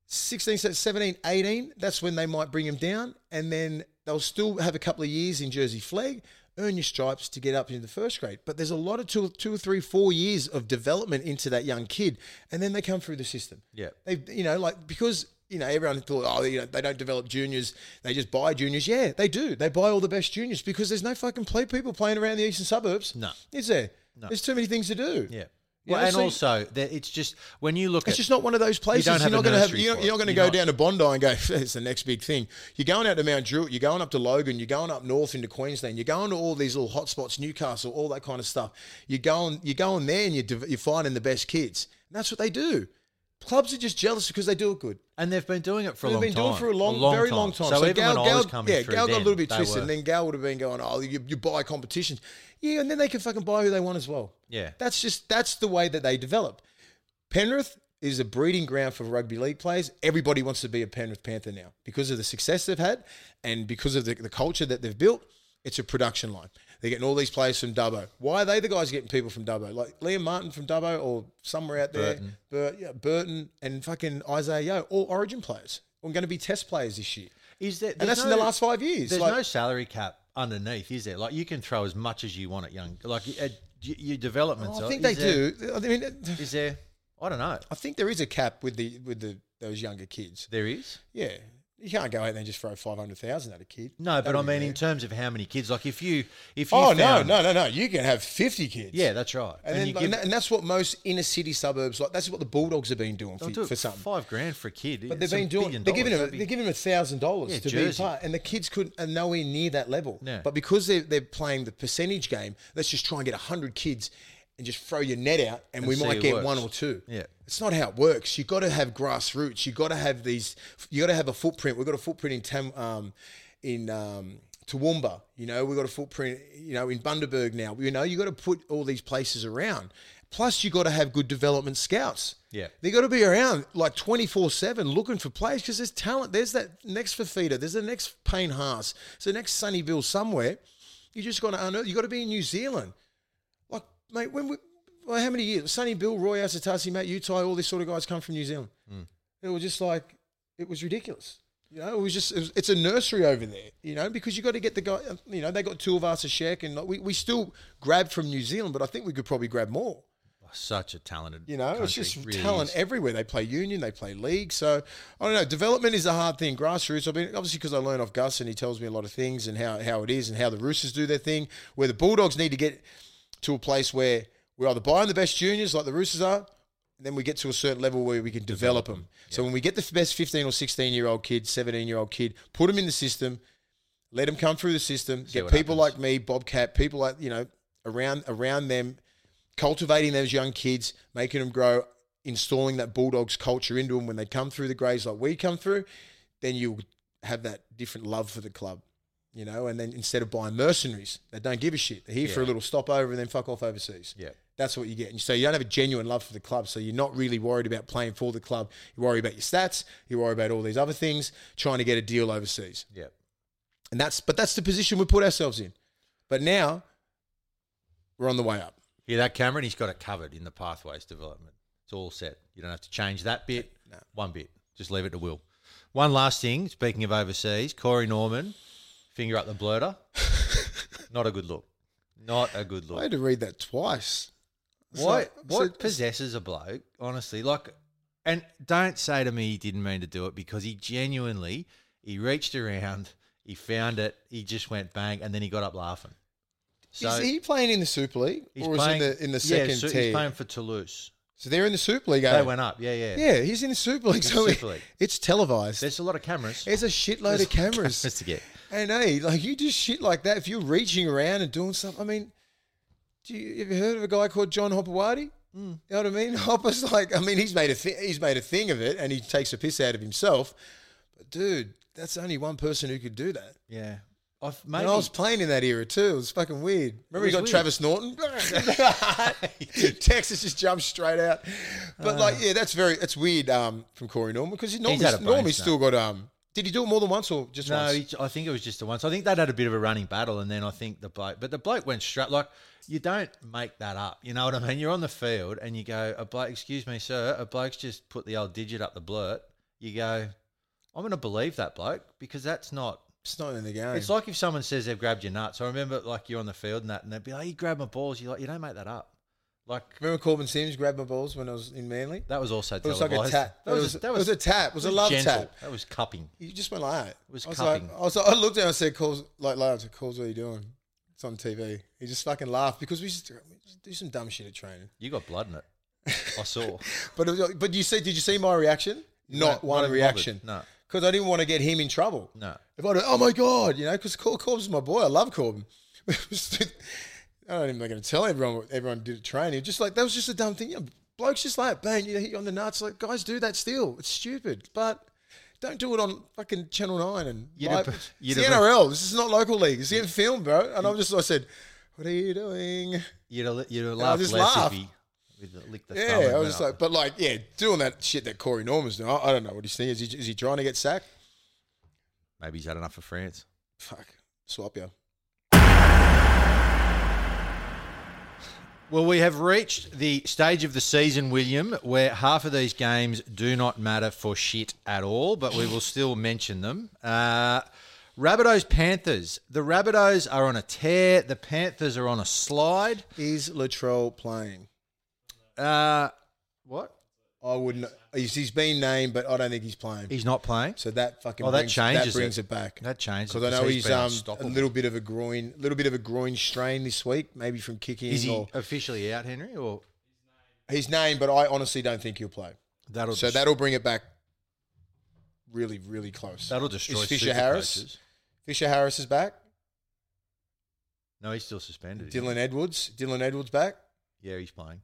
16, 17, 18, that's when they might bring him down. And then they'll still have a couple of years in Jersey Flegg, earn your stripes to get up into the first grade. But there's a lot of two, two or three, four years of development into that young kid. And then they come through the system. Yeah. They, you know, like, because, you know, everyone thought, oh, you know, they don't develop juniors, they just buy juniors. Yeah, they do. They buy all the best juniors because there's no fucking play people playing around the eastern suburbs. No. Is there? No. There's too many things to do. Yeah. Well, and so- also, that it's just when you look It's at just not one of those places. You are not going to have. You're not going to go not- down to Bondi and go. It's the next big thing. You're going out to Mount Druitt. You're going up to Logan. You're going up north into Queensland. You're going to all these little hotspots, Newcastle, all that kind of stuff. You're going. You're going there, and you're, you're finding the best kids. And that's what they do. Clubs are just jealous because they do it good. And they've been doing it for a long time. They've been doing it for a long, very long time. So, even when I was coming yeah, Gal got a little bit twisted, and then Gal would have been going, "Oh, you, you buy competitions." Yeah, and then they can fucking buy who they want as well. Yeah. that's just that's the way that they develop. Penrith is a breeding ground for rugby league players. Everybody wants to be a Penrith Panther now because of the success they've had and because of the, the culture that they've built. It's a production line. They're getting all these players from Dubbo. Why are they the guys getting people from Dubbo? Like Liam Martin from Dubbo or somewhere out there, Burton. Bur- yeah, Burton and fucking Isaah Yeo, all Origin players. We're going to be Test players this year, Is there, and that's in the last five years. There's Like- no salary cap underneath, is there? Like you can throw as much as you want at young. Like y- your developments. Oh, I think they there- do. I mean, Is there? I don't know. I think there is a cap with the with the those younger kids. There is. Yeah, you can't go out there and just throw five hundred thousand at a kid. No, but I mean, in terms of how many kids, like if you, if you oh no, found- no, no, no! You can have fifty kids. yeah, that's right. And, then, like, and, and that's what most inner city suburbs like. That's what the Bulldogs have been doing for, do for something. five grand for a kid. But they've been doing. They're giving them. be- They're giving them a thousand dollars to be Jersey. a part, and the kids could are nowhere near that level. Yeah. But because they're they're playing the percentage game, let's just try and get hundred kids and just throw your net out, and, we might get works. one or two. Yeah. It's not how it works. You got to have grassroots. You got to have these. You got to have a footprint. We've got a footprint in Tam, um, in um, Toowoomba. You know, we've got a footprint. You know, in Bundaberg now. You know, you got to put all these places around. Plus, you got to have good development scouts. Yeah. They got to be around like 24 7 looking for players because there's talent. There's that next Fifita. There's the next Payne Haas. There's the next Sonny Bill somewhere. You just got to unearth. You got to be in New Zealand. Mate, when we, how many years? Sonny Bill, Roy Asotasi, Matt Utai, all these sort of guys come from New Zealand. Mm. It was just like, it was ridiculous. You know, it was just, it was, it's a nursery over there, you know, because you got to get the guy, um, you know, they got two of us a Shek and like, we, we still grab from New Zealand, but I think we could probably grab more. Oh, such a talented. You know, it's just really talent is. everywhere. They play union, they play league. So I don't know. Development is a hard thing. Grassroots. I mean, obviously because I learn off Gus and he tells me a lot of things and how, how it is and how the Roosters do their thing. Where the Bulldogs need to get to a place where we're either buying the best juniors like the Roosters are, and then we get to a certain level where we can develop them. So when we get the best fifteen or sixteen year old kid, seventeen year old kid, put them in the system, let them come through the system, get people happens. like me, Bobcat, people like you know around around them cultivating those young kids, making them grow, installing that Bulldogs culture into them when they come through the grades like we come through, then you'll have that different love for the club, you know. And then instead of buying mercenaries that don't give a shit, they're here for a little stopover and then fuck off overseas. Yeah. That's what you get. And so you don't have a genuine love for the club. So you're not really worried about playing for the club. You worry about your stats. You worry about all these other things, trying to get a deal overseas. Yeah. And that's but that's the position we put ourselves in. But now we're on the way up. Yeah, that Cameron, he's got it covered in the pathways development. It's all set. You don't have to change that bit, No. one bit. Just leave it to Will. One last thing, speaking of overseas, Corey Norman, finger up the blurter. Not a good look. Not a good look. I had to read that twice. What what so- possesses a bloke, honestly? Like and don't say to me he didn't mean to do it because he genuinely he reached around, he found it, he just went bang, and then he got up laughing. So is he playing in the Super League he's or playing, is he in the in the yeah, second so tier? he's playing for Toulouse. so they're in the Super League. They eh? went up, yeah, yeah. Yeah, he's in the Super League. So Super League. it's televised. There's a lot of cameras. There's a shitload of cameras. cameras to get. And hey, like you do shit like that. If you're reaching around and doing stuff, I mean, do you have you heard of a guy called John Hopoate? Hmm. You know what I mean? Hopper's like, I mean, he's made a thi- he's made a thing of it, and he takes a piss out of himself. But dude, that's only one person who could do that. Yeah. I've And I was playing in that era too. It was fucking weird. Remember you got weird. Travis Norton? Texas just jumped straight out. But like, yeah, that's very that's weird um, from Corey Norman because he normally, had a brain normally still got um. Did he do it more than once or just no, once? he, I think it was just the once. I think they'd had a bit of a running battle, and then I think the bloke, but the bloke went straight. Like you don't make that up. You know what I mean? You're on the field and you go, a bloke, excuse me, sir, a bloke's just put the old digit up the blurt. You go, I'm going to believe that bloke because that's not. It's not in the game. It's like if someone says they've grabbed your nuts. I remember like you're on the field and that, and they'd be like, "You grabbed my balls." You like, you don't make that up. Like Remember Corbin Sims grabbed my balls when I was in Manly? that was also It was like a tap. That It was, was, that was, was a tap. It was a love gentle. tap. That was cupping. You just went like that. It was I was cupping. like, I, was like, I looked down and said, "Calls like lads, calls. What are you doing? It's on TV." He just fucking laughed because we just, we just do some dumb shit at training. You got blood in it. I saw. But it but you see, did you see my reaction? Not Not- one not reaction. No. because I didn't want to get him in trouble. No. If I, oh my god, you know, because Corbin's my boy. I love Corbin. I don't even going to tell everyone what everyone did at training. Just like that was just a dumb thing. You know, blokes just like bang, you hit you on the nuts. Like guys do that still. It's stupid, but. Don't do it on fucking Channel Nine and You'd have- it's the have- NRL. This is not local league. It's getting filmed, bro. And I'm just, I said, "What are you doing?" You'd have, you'd have I laughed just less laughed. if he with licked the Yeah, I was just like, but like, yeah, doing that shit that Corey Norman's doing. I, I don't know what he's thinking. Is he, is he trying to get sacked? maybe he's had enough for France. Fuck, swap you. Well, we have reached the stage of the season, William, where half of these games do not matter for shit at all, but we will still mention them. Uh, Rabbitohs Panthers. The Rabbitohs are on a tear. The Panthers are on a slide. Is Latrell playing? Uh, what? I wouldn't. He's, he's been named, but I don't think he's playing. He's not playing. So that fucking Oh, that brings, changes that brings it. it, back. That changes because I know he's, he's um, a little bit of a groin, a little bit of a groin strain this week, maybe from kicking. Is he or officially out, Henry? Or he's named, but I honestly don't think he'll play. that'll So that'll bring it back really, really close. that'll destroy Is Fisher Harris? coaches. Fisher Harris is back. No, he's still suspended. Dylan Edwards. Dylan Edwards back. Yeah, he's playing.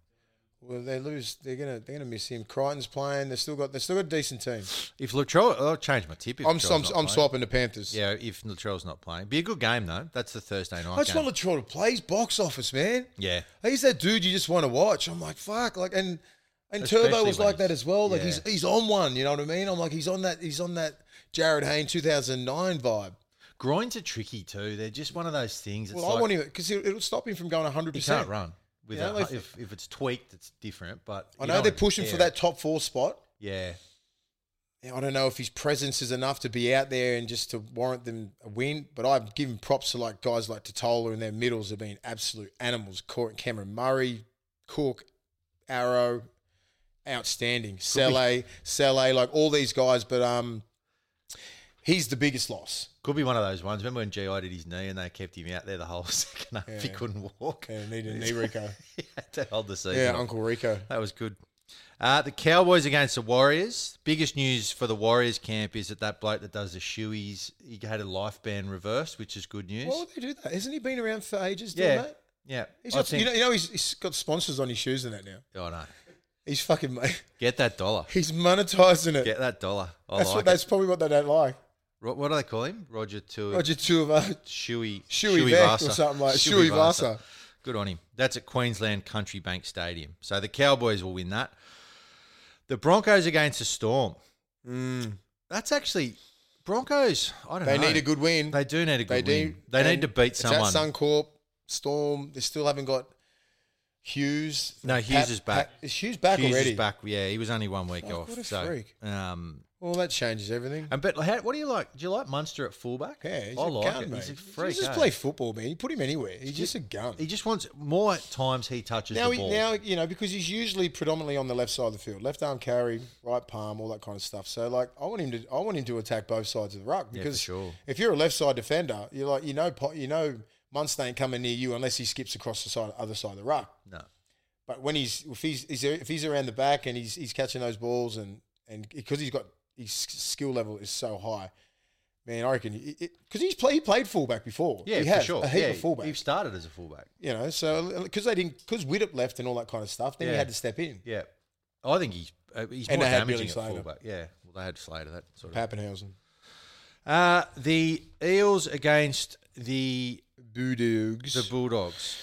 Well, they lose. They're gonna they're gonna miss him. Crichton's playing. They still got they still got a decent team. If Latrell, I'll change my tip. If I'm Latrell's I'm, not I'm playing. swapping the Panthers. Yeah, if Latrell's not playing, be a good game though. That's the Thursday night I just game. want Latrell to play. He's box office, man. yeah, He's that dude you just want to watch. I'm like, fuck, like, and and Especially Turbo was like that as well. Like yeah. he's he's on one. You know what I mean? I'm like, he's on that. He's on that Jarryd Hayne 2009 vibe. groins are tricky too. They're just one of those things. It's Well, like I want him because it'll stop him from going 100. you percent can't run with Yeah, a, like- if if it's tweaked, it's different. But I know they're pushing for that top four spot. Yeah, I don't know if his presence is enough to be out there and just to warrant them a win. But I've given props to like guys like Tatola and their middles have been absolute animals. Cor- Cameron Murray, Cook, Arrow, outstanding. Sele, Sele, like all these guys. But um, he's the biggest loss. could be one of those ones. Remember when Gi did his knee and they kept him out there the whole second half? He couldn't walk. Yeah, needed a knee Rico. he had to hold the season. Yeah. Uncle Rico. That was good. Uh, the Cowboys against the Warriors. Biggest news for the Warriors camp is that that bloke that does the shoeies, he had a life ban reversed, which is good news. Why would they do that? Hasn't he been around for ages doing yeah, that? Yeah, He's got, think- you know, you know he's, he's got sponsors on his shoes and that now. Oh no, He's fucking get that dollar. he's monetizing it. Get that dollar. I that's like what that's probably what they don't like. Ro- What do they call him? Roger Tui. Roger of. Shuey. Shuey Beck or something like- Shuey Vasa. Good on him. That's at Queensland Country Bank Stadium. So the Cowboys will win that. The Broncos against the Storm. That's actually Broncos. I don't Mm. They know. need a good win. They do need a good win. They need to beat it's someone. At Suncorp, Storm. They still haven't got Hughes. No, Hughes is back. is Hughes back Hughes already? is back. Yeah, he was only one week Fuck, off. what a so, freak. Um, Well, that changes everything. and but how, what do you like? Do you like Munster at fullback? Yeah, he's I a like gun, it. mate. He's a freak. He just eh? play football, man. You put him anywhere. He's just a gun. He just wants more times he touches now, the he, ball. now you know because he's usually predominantly on the left side of the field, left arm carry, right palm, all that kind of stuff. So, like, I want him to, I want him to attack both sides of the ruck Yeah, because sure. if you're a left side defender, you're like, you know, you know, Munster ain't coming near you unless he skips across the side, other side of the ruck. no. But when he's if he's, he's if he's around the back and he's he's catching those balls and and because he's got his skill level is so high, man, I reckon because he's play, he played fullback before. Yeah, he for sure. a heap yeah, of fullback. He started as a fullback. You know, so because they didn't because Widdop left and all that kind of stuff, then he had to step in. Yeah. I think he's uh, he's And more damaging at fullback. Yeah. Well, they had Slater. That sort of. Papenhuyzen, Uh, the Eels against the Bulldogs. the Bulldogs.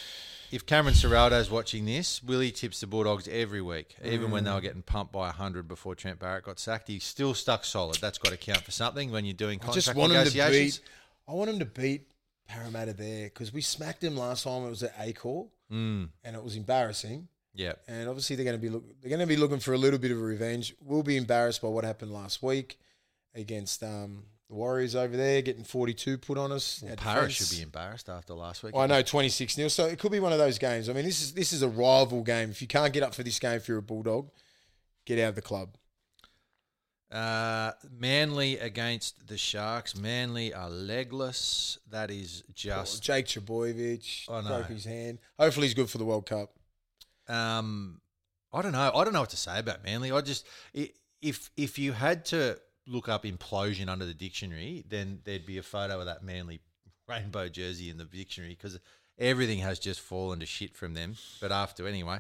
If Cameron Ciraldo's watching this, Willie tips the Bulldogs every week, even when they were getting pumped by 100 before Trent Barrett got sacked. He's still stuck solid. That's got to count for something when you're doing I contract just want him to negotiations. beat. I want him to beat Parramatta there because we smacked him last time. It was at Accor, Mm, and it was embarrassing. yeah. And obviously they're going to be look, they're going to be looking for a little bit of a revenge. We'll be embarrassed by what happened last week against um, the Warriors over there, getting 42 put on us. Well, Paris should be embarrassed after last week. I know 26 0 So it could be one of those games. I mean, this is this is a rival game. If you can't get up for this game, if you're a bulldog, get out of the club. Uh, Manly against the Sharks. Manly are legless. That is just. Jake Trbojevic I know. broke his hand. Hopefully, he's good for the World Cup. Um, I don't know. I don't know what to say about Manly. I just if if you had to look up implosion under the dictionary, then there'd be a photo of that Manly rainbow jersey in the dictionary because everything has just fallen to shit from them. But after anyway,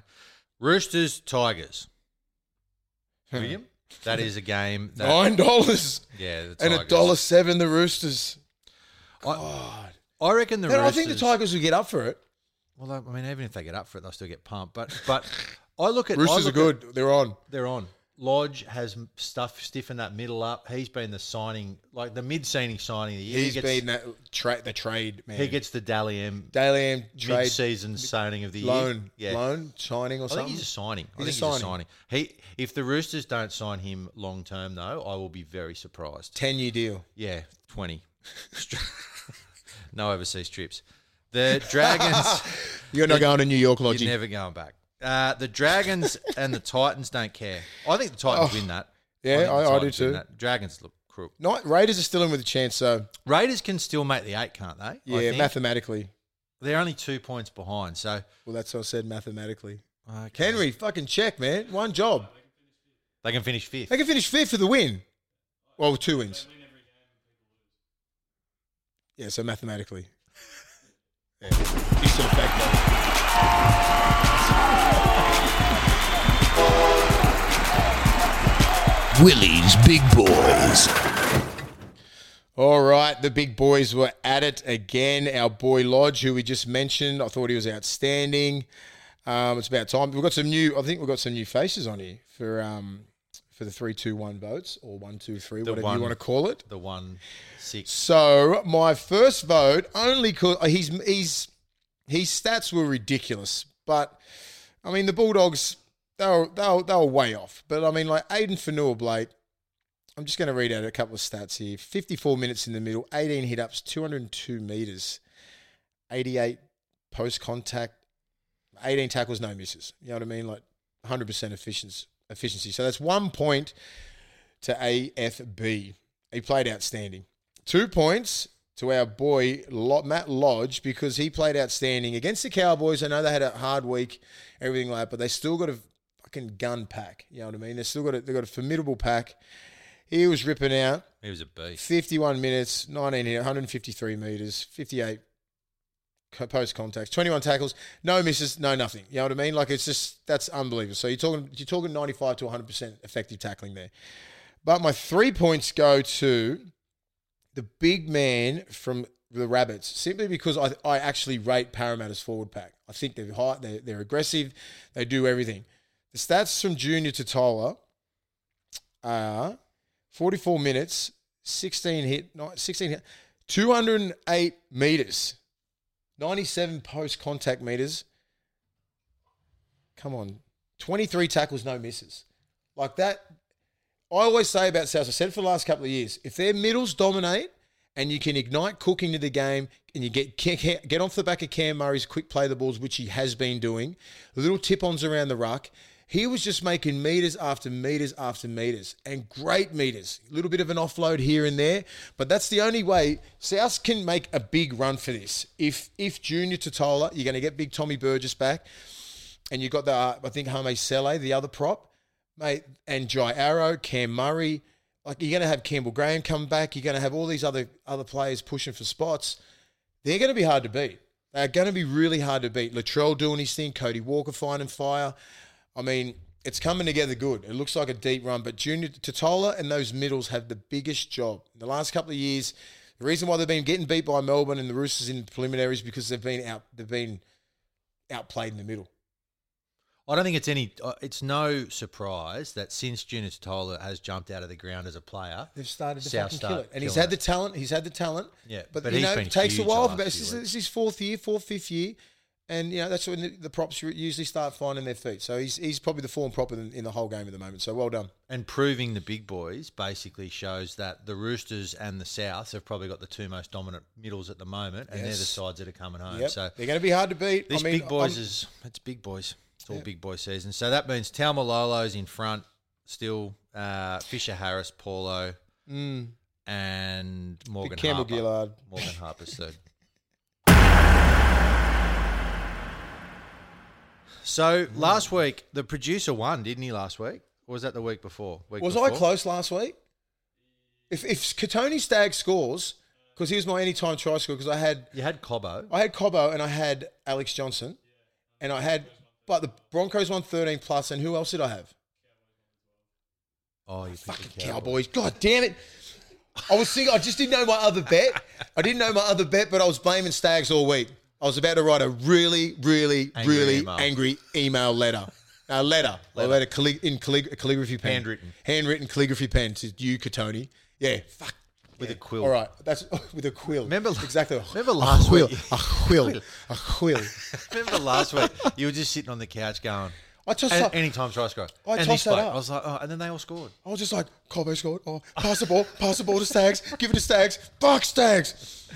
Roosters Tigers. Hmm. William, that is a game. That, Nine dollars Yeah, and a dollar seven. The Roosters. I, God, I reckon the Roosters. I think the Tigers will get up for it. Well, I mean, even if they get up for it, they'll still get pumped. But but I look at I Roosters are good. at- They're on. they're on. Lodge has stuff stiffened that middle up. He's been the signing, like the mid-season signing of the year. He's he gets, been that tra- the trade man. he gets the Dally M Dally M trade mid-season signing of the year. loan, Yeah. loan signing or I think something. he's a signing. I He's think a he's a signing. signing. He, if the Roosters don't sign him long term, though, I will be very surprised. Ten year deal. Yeah, twenty. no overseas trips. The Dragons. You're not going to New York, Logie. You're never going back. Uh, the Dragons and the Titans don't care. I think the Titans Oh, win that. yeah, think the I- I do Titans win too. that. Dragons look crook. Night Raiders are still in with a chance, so Raiders can still make the eight, can't they? I yeah, think. mathematically. They're only two points behind. So Well, that's what I said mathematically. okay. Henry, fucking check, man. One job. they can finish fifth. They can finish fifth for the win. Well, two wins. Yeah, so mathematically. Yeah. Willie's Big Boys. All right, the big boys were at it again. Our boy Lodge, who we just mentioned, I thought he was outstanding. Um, it's about time. We've got some new. I think we've got some new faces on here for um, for the three, two, one votes or one, two, three, The whatever one- you want to call it. The one six. So my first vote only because he's he's his stats were ridiculous, but I mean the Bulldogs they were they were, they were way off. But I mean like Aiden Fanua Blake, I'm just going to read out a couple of stats here. 54 minutes in the middle, 18 hit ups, 202 meters, 88 post contact, 18 tackles, no misses. You know what I mean? Like 100% efficiency. Efficiency. So that's one point to AFB. He played outstanding. Two points to our boy Matt Lodge because he played outstanding against the Cowboys. I know they had a hard week, everything like that, but they still got a fucking gun pack. You know what I mean? They still got a, they got a formidable pack. He was ripping out. He was a beast. 51 minutes, 19 hit, 153 meters, 58 post contacts, 21 tackles, no misses, no nothing. You know what I mean? Like it's just that's unbelievable. So you're talking you're talking 95 to 100 percent effective tackling there. But my three points go to the big man from the Rabbits, simply because I, I actually rate Parramatta's forward pack. I think they're high, they're, they're aggressive, they do everything. The stats from Junior Tatola are 44 minutes, 16 hit, no, 16 hit, 208 meters, 97 post contact meters. Come on, 23 tackles, no misses. Like that, I always say about South, I said for the last couple of years, if their middles dominate and you can ignite Cook into the game and you get get off the back of Cam Murray's quick play the balls, which he has been doing, little tip ons around the ruck, he was just making meters after meters after meters and great meters. A little bit of an offload here and there, but that's the only way South can make a big run for this. If if Junior Tatola, you're going to get big Tommy Burgess back, and you've got the uh, I think Hame Sele, the other prop, mate, and Jai Arrow, Cam Murray. Like you're going to have Campbell Graham come back. You're going to have all these other other players pushing for spots. They're going to be hard to beat. They're going to be really hard to beat. Latrell doing his thing, Cody Walker finding fire. I mean, it's coming together good. It looks like a deep run, but Junior Tatola and those middles have the biggest job. In the last couple of years, the reason why they've been getting beat by Melbourne and the Roosters in the preliminaries because they've been out they've been outplayed in the middle. I don't think it's any. uh, It's no surprise that since Junior Tatola has jumped out of the ground as a player, They've started to South fucking start kill it, and he's had the talent. He's had the talent. Yeah, but, but you know, it takes a while. the But last this few is, this is his fourth year, fourth, fifth year, and you know that's when the, the props usually start finding their feet. So he's he's probably the form prop in, in the whole game at the moment. So well done. and proving the big boys basically shows that the Roosters and the Souths have probably got the two most dominant middles at the moment, and they're the sides that are coming home. Yep. So they're going to be hard to beat. This I mean, big boys I'm- is it's big boys. It's all big boy season. So that means Taumalolo's in front still. Uh, Fisher Harris, Paulo, and Morgan Mm. Campbell Harper. Gillard. Morgan Harper's third. So last week the producer won, didn't he? Last week, or was that the week before? Week Was before? I close last week? If if Kotoni Staggs scores, because he was my anytime try scorer, because I had You had Cobbo. I had Cobbo and I had Alex Johnson, and I had but the Broncos won thirteen plus, and who else did I have? Oh, you picked the Fucking Cowboys. Cowboys! God damn it! I was thinking I just didn't know my other bet. I didn't know my other bet, but I was blaming Staggs all week. I was about to write a really, really, Angry really email. angry email letter. A letter. I Letter. letter calli- in callig- calligraphy pen. Handwritten. Handwritten calligraphy pen to you, Kotoni. Yeah, fuck. With a quill. All right, that's with a quill. Remember- exactly. remember last a quill, week- A quill. A quill. Remember last week you were just sitting on the couch going. I tossed "Any- up. Anytime try score. I and tossed that bloke, up. I was like, oh, and then they all scored. I was just like, Cobbo scored. Oh, pass the ball, pass the ball to Staggs. Give it to Staggs. Fuck Staggs.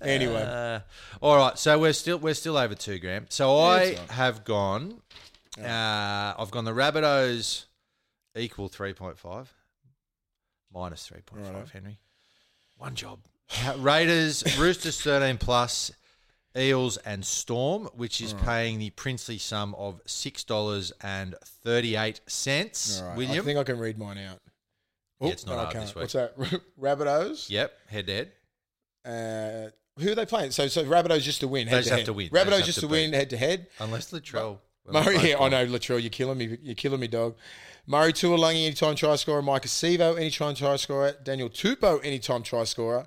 Anyway, Uh, all right, so we're still we're still over two gram. So I it's have gone. Uh, I've gone the Rabbitohs equal three point five minus three point five. Righto. Henry, one job. Raiders, Roosters thirteen plus, Eels and Storm, which is paying the princely sum of six dollars and thirty eight cents. Right, William, I think I can read mine out. Oh, Yeah, it's not no, hard this week. What's that? Rabbitohs. yep, head to head. Uh, who are they playing? So, so Rabbitohs just to win. They Head just to have head. to win. They just Rabbitohs just to to win head to head. Unless Latrell. Murray, yeah, I know Latrell, you're killing me. You're killing me, dog. Murray Taulagi, anytime try scorer. Micah Sevo, anytime try scorer. Daniel Tupou, anytime try scorer.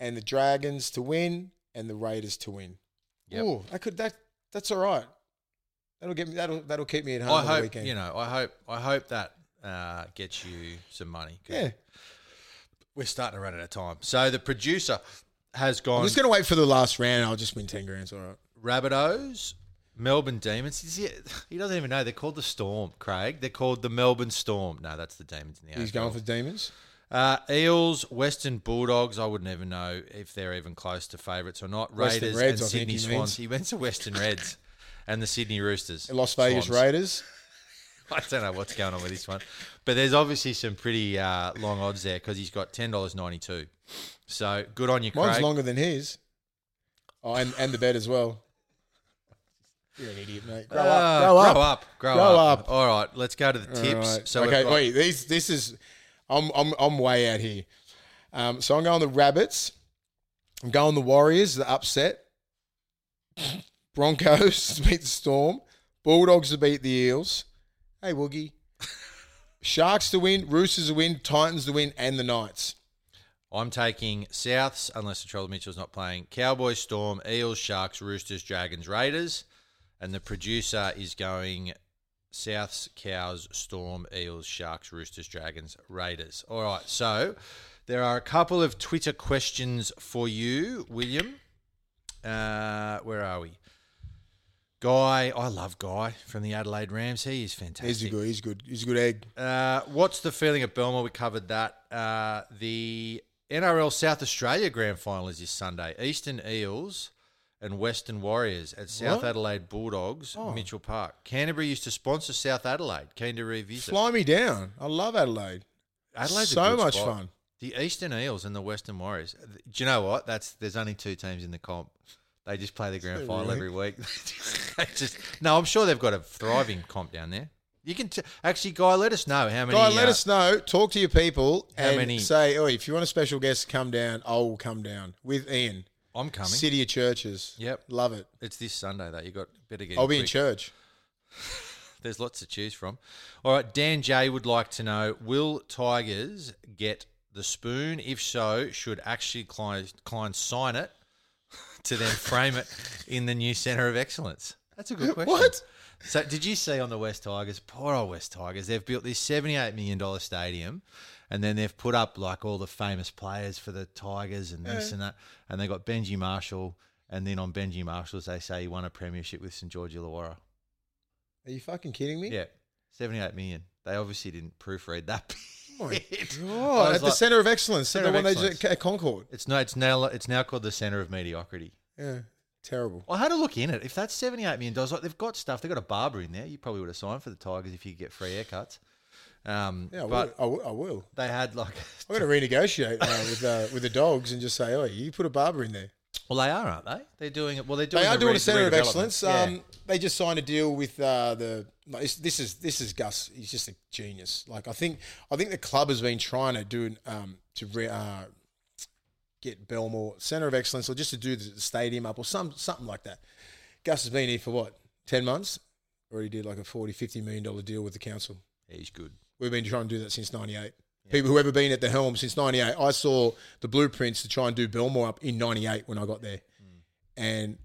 And the Dragons to win, and the Raiders to win. Yep. Ooh, that could that that's all right. That'll get me. That'll that'll keep me at home I hope weekend. you know. I hope. I hope that uh, gets you some money. yeah, we're starting to run out of time. So the producer has gone. I'm just gonna wait for the last round. I'll just win ten grand. All right. Rabbitohs, Melbourne Demons. Is He, he doesn't even know they're called the Storm. Craig, they're called the Melbourne Storm. No, that's the Demons in the end. He's AFL. going for demons. Uh, Eels, Western Bulldogs. I wouldn't even know if they're even close to favourites or not. Western Raiders Reds, and I Sydney he Swans. means. He went to Western Reds and the Sydney Roosters. Las Vegas Swans. Raiders. I don't know what's going on with this one, but there's obviously some pretty uh, long odds there because he's got ten dollars ninety two. So good on you, Craig. Mine's longer than his. Oh, and, and the bet as well. You're an idiot, mate. Grow Uh, up. Grow up. Grow up. Grow, Grow up. up. All right, let's go to the All tips. right. So okay, got- wait. These, this is, I'm, I'm, I'm way out here. Um, so I'm going the Rabbits. I'm going the Warriors, the upset. Broncos to beat the Storm. Bulldogs to beat the Eels. Hey, Woogie. Sharks to win. Roosters to win. Titans to win. And the Knights. I'm taking Souths, unless the Charles Mitchell's not playing. Cowboys, Storm, Eels, Sharks, Roosters, Dragons, Raiders. And the producer is going Souths, Cows, Storm, Eels, Sharks, Roosters, Dragons, Raiders. All right, so there are a couple of Twitter questions for you, William. Uh, where are we? Guy, I love Guy from the Adelaide Rams. He is fantastic. He's a good. He's good. He's a good egg. Uh, what's the feeling at Belmore? We covered that. Uh, the NRL South Australia Grand Final is this Sunday. Eastern Eels and Western Warriors at South What? Adelaide Bulldogs, Oh. Mitchell Park. Canterbury used to sponsor South Adelaide. Keen to revisit. Fly me down. I love Adelaide. Adelaide's so much spot. fun. The Eastern Eels and the Western Warriors. Do you know what? That's there's only two teams in the comp. They just play the grand final right? every week. Just no. I'm sure they've got a thriving comp down there. You can t- actually, guy, let us know how many. Guy, let uh, us know. Talk to your people How and many- say, oh, if you want a special guest to come down, I will come down with Ian. I'm coming. City of Churches. Yep. Love it. It's this Sunday though. You got better get. I'll in be in church. There's lots to choose from. All right, Dan J would like to know: Will Tigers get the spoon? If so, should actually Klein, Klein sign it to then frame it in the new Centre of Excellence? That's a good question. What? So, did you see on the West Tigers? Poor old West Tigers. They've built this seventy-eight million dollar stadium, and then they've put up like all the famous players for the Tigers and this and that, and they got Benji Marshall. And then on Benji Marshall's, they say he won a premiership with St George Illawarra. Are you fucking kidding me? Yeah, seventy-eight million. They obviously didn't proofread that. Oh my. God. At the like- Centre of Excellence. Centre the of one they Excellence. did at Concord. It's no, it's now it's now called the centre of mediocrity. Yeah. Terrible. I had a look in it. If that's seventy-eight million dollars, like they've got stuff. They've got a barber in there. You probably would have signed for the Tigers if you could get free haircuts. Um, Yeah, I will. but will. I will. they had like, I'm going to renegotiate uh, with uh, with the dogs and just say, oh, you put a barber in there. well, they are, aren't they? They're doing it. Well, they're doing. They are the doing re- a centre of excellence. Yeah. Um, they just signed a deal with uh, the. no, This, this is this is Gus. He's just a genius. Like I think I think the club has been trying to do um, to re, uh, get Belmore centre of excellence or just to do the, the stadium up or some something like that. Gus has been here for what ten months. Already did like a 40 50 million dollar deal with the council. He's good. We've been trying to do that since '98. People who ever been at the helm since '98. I saw the blueprints to try and do Belmore up in '98 when I got there, and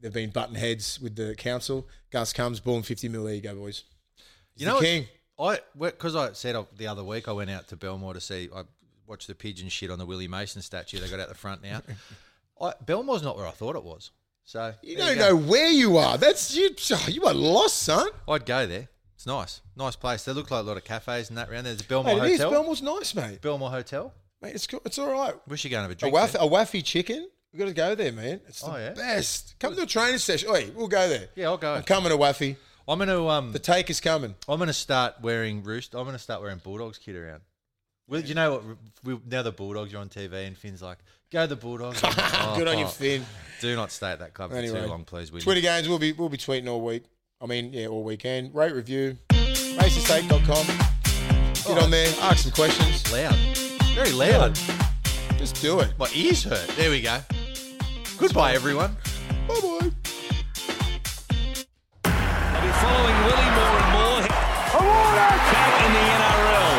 they've been button heads with the council. Gus comes, boom, 50 mil. There you go, boys. He's You know, king. I because I said uh, the other week I went out to Belmore to see. I watched the pigeon shit on the Willie Mason statue they got out the front now. I, Belmore's not where I thought it was. So You don't go. know where you are. That's you. You are lost, son. I'd go there. It's nice, nice place. They look like a lot of cafes and that round there. There's a Belmore Mate, it is. Hotel. Belmore's nice, mate. Belmore Hotel. Mate, it's cool. It's all right. We should go and have a A, drink. waff, there. a waffy chicken. We've got to go there, man. It's the Oh, yeah? best. Come to a training session. Oi, we'll go there. Yeah, I'll go. I'm coming to Waffy. I'm gonna um, The take is coming. I'm gonna start wearing roost. I'm gonna start wearing Bulldogs kit around. Well, do you know what? We, now the Bulldogs are on TV, and Finn's like, "Go the Bulldogs." I'm like, "Oh, Good on you, oh, Finn. Do not stay at that club for Anyway, too long, please. William. Twitter games we'll be we'll be tweeting all week. I mean, yeah, all weekend. Rate review. Racingsteak.com. Get on there, ask some questions. loud, very loud. Just do it. My ears hurt. There we go. Goodbye, everyone. Bye bye. They'll be following Willie more and more. Back in the NRL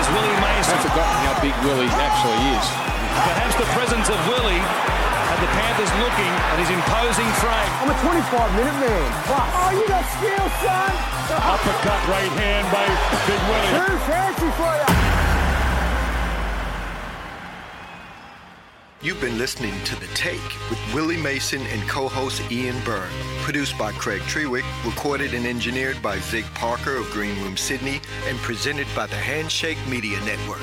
is Willie Mason. I've forgotten how big Willie actually is. Perhaps the presence of Willie had the Panthers looking at his imposing frame. I'm a 25 minute man. Plus. Oh, you got skill, son. Uppercut right hand by Big Willie. Too fancy for you. You've been listening to The Take with Willie Mason and co-host Ian Byrne. Produced by Craig Trewick, recorded and engineered by Zig Parker of Green Room Sydney, and presented by the Handshake Media Network.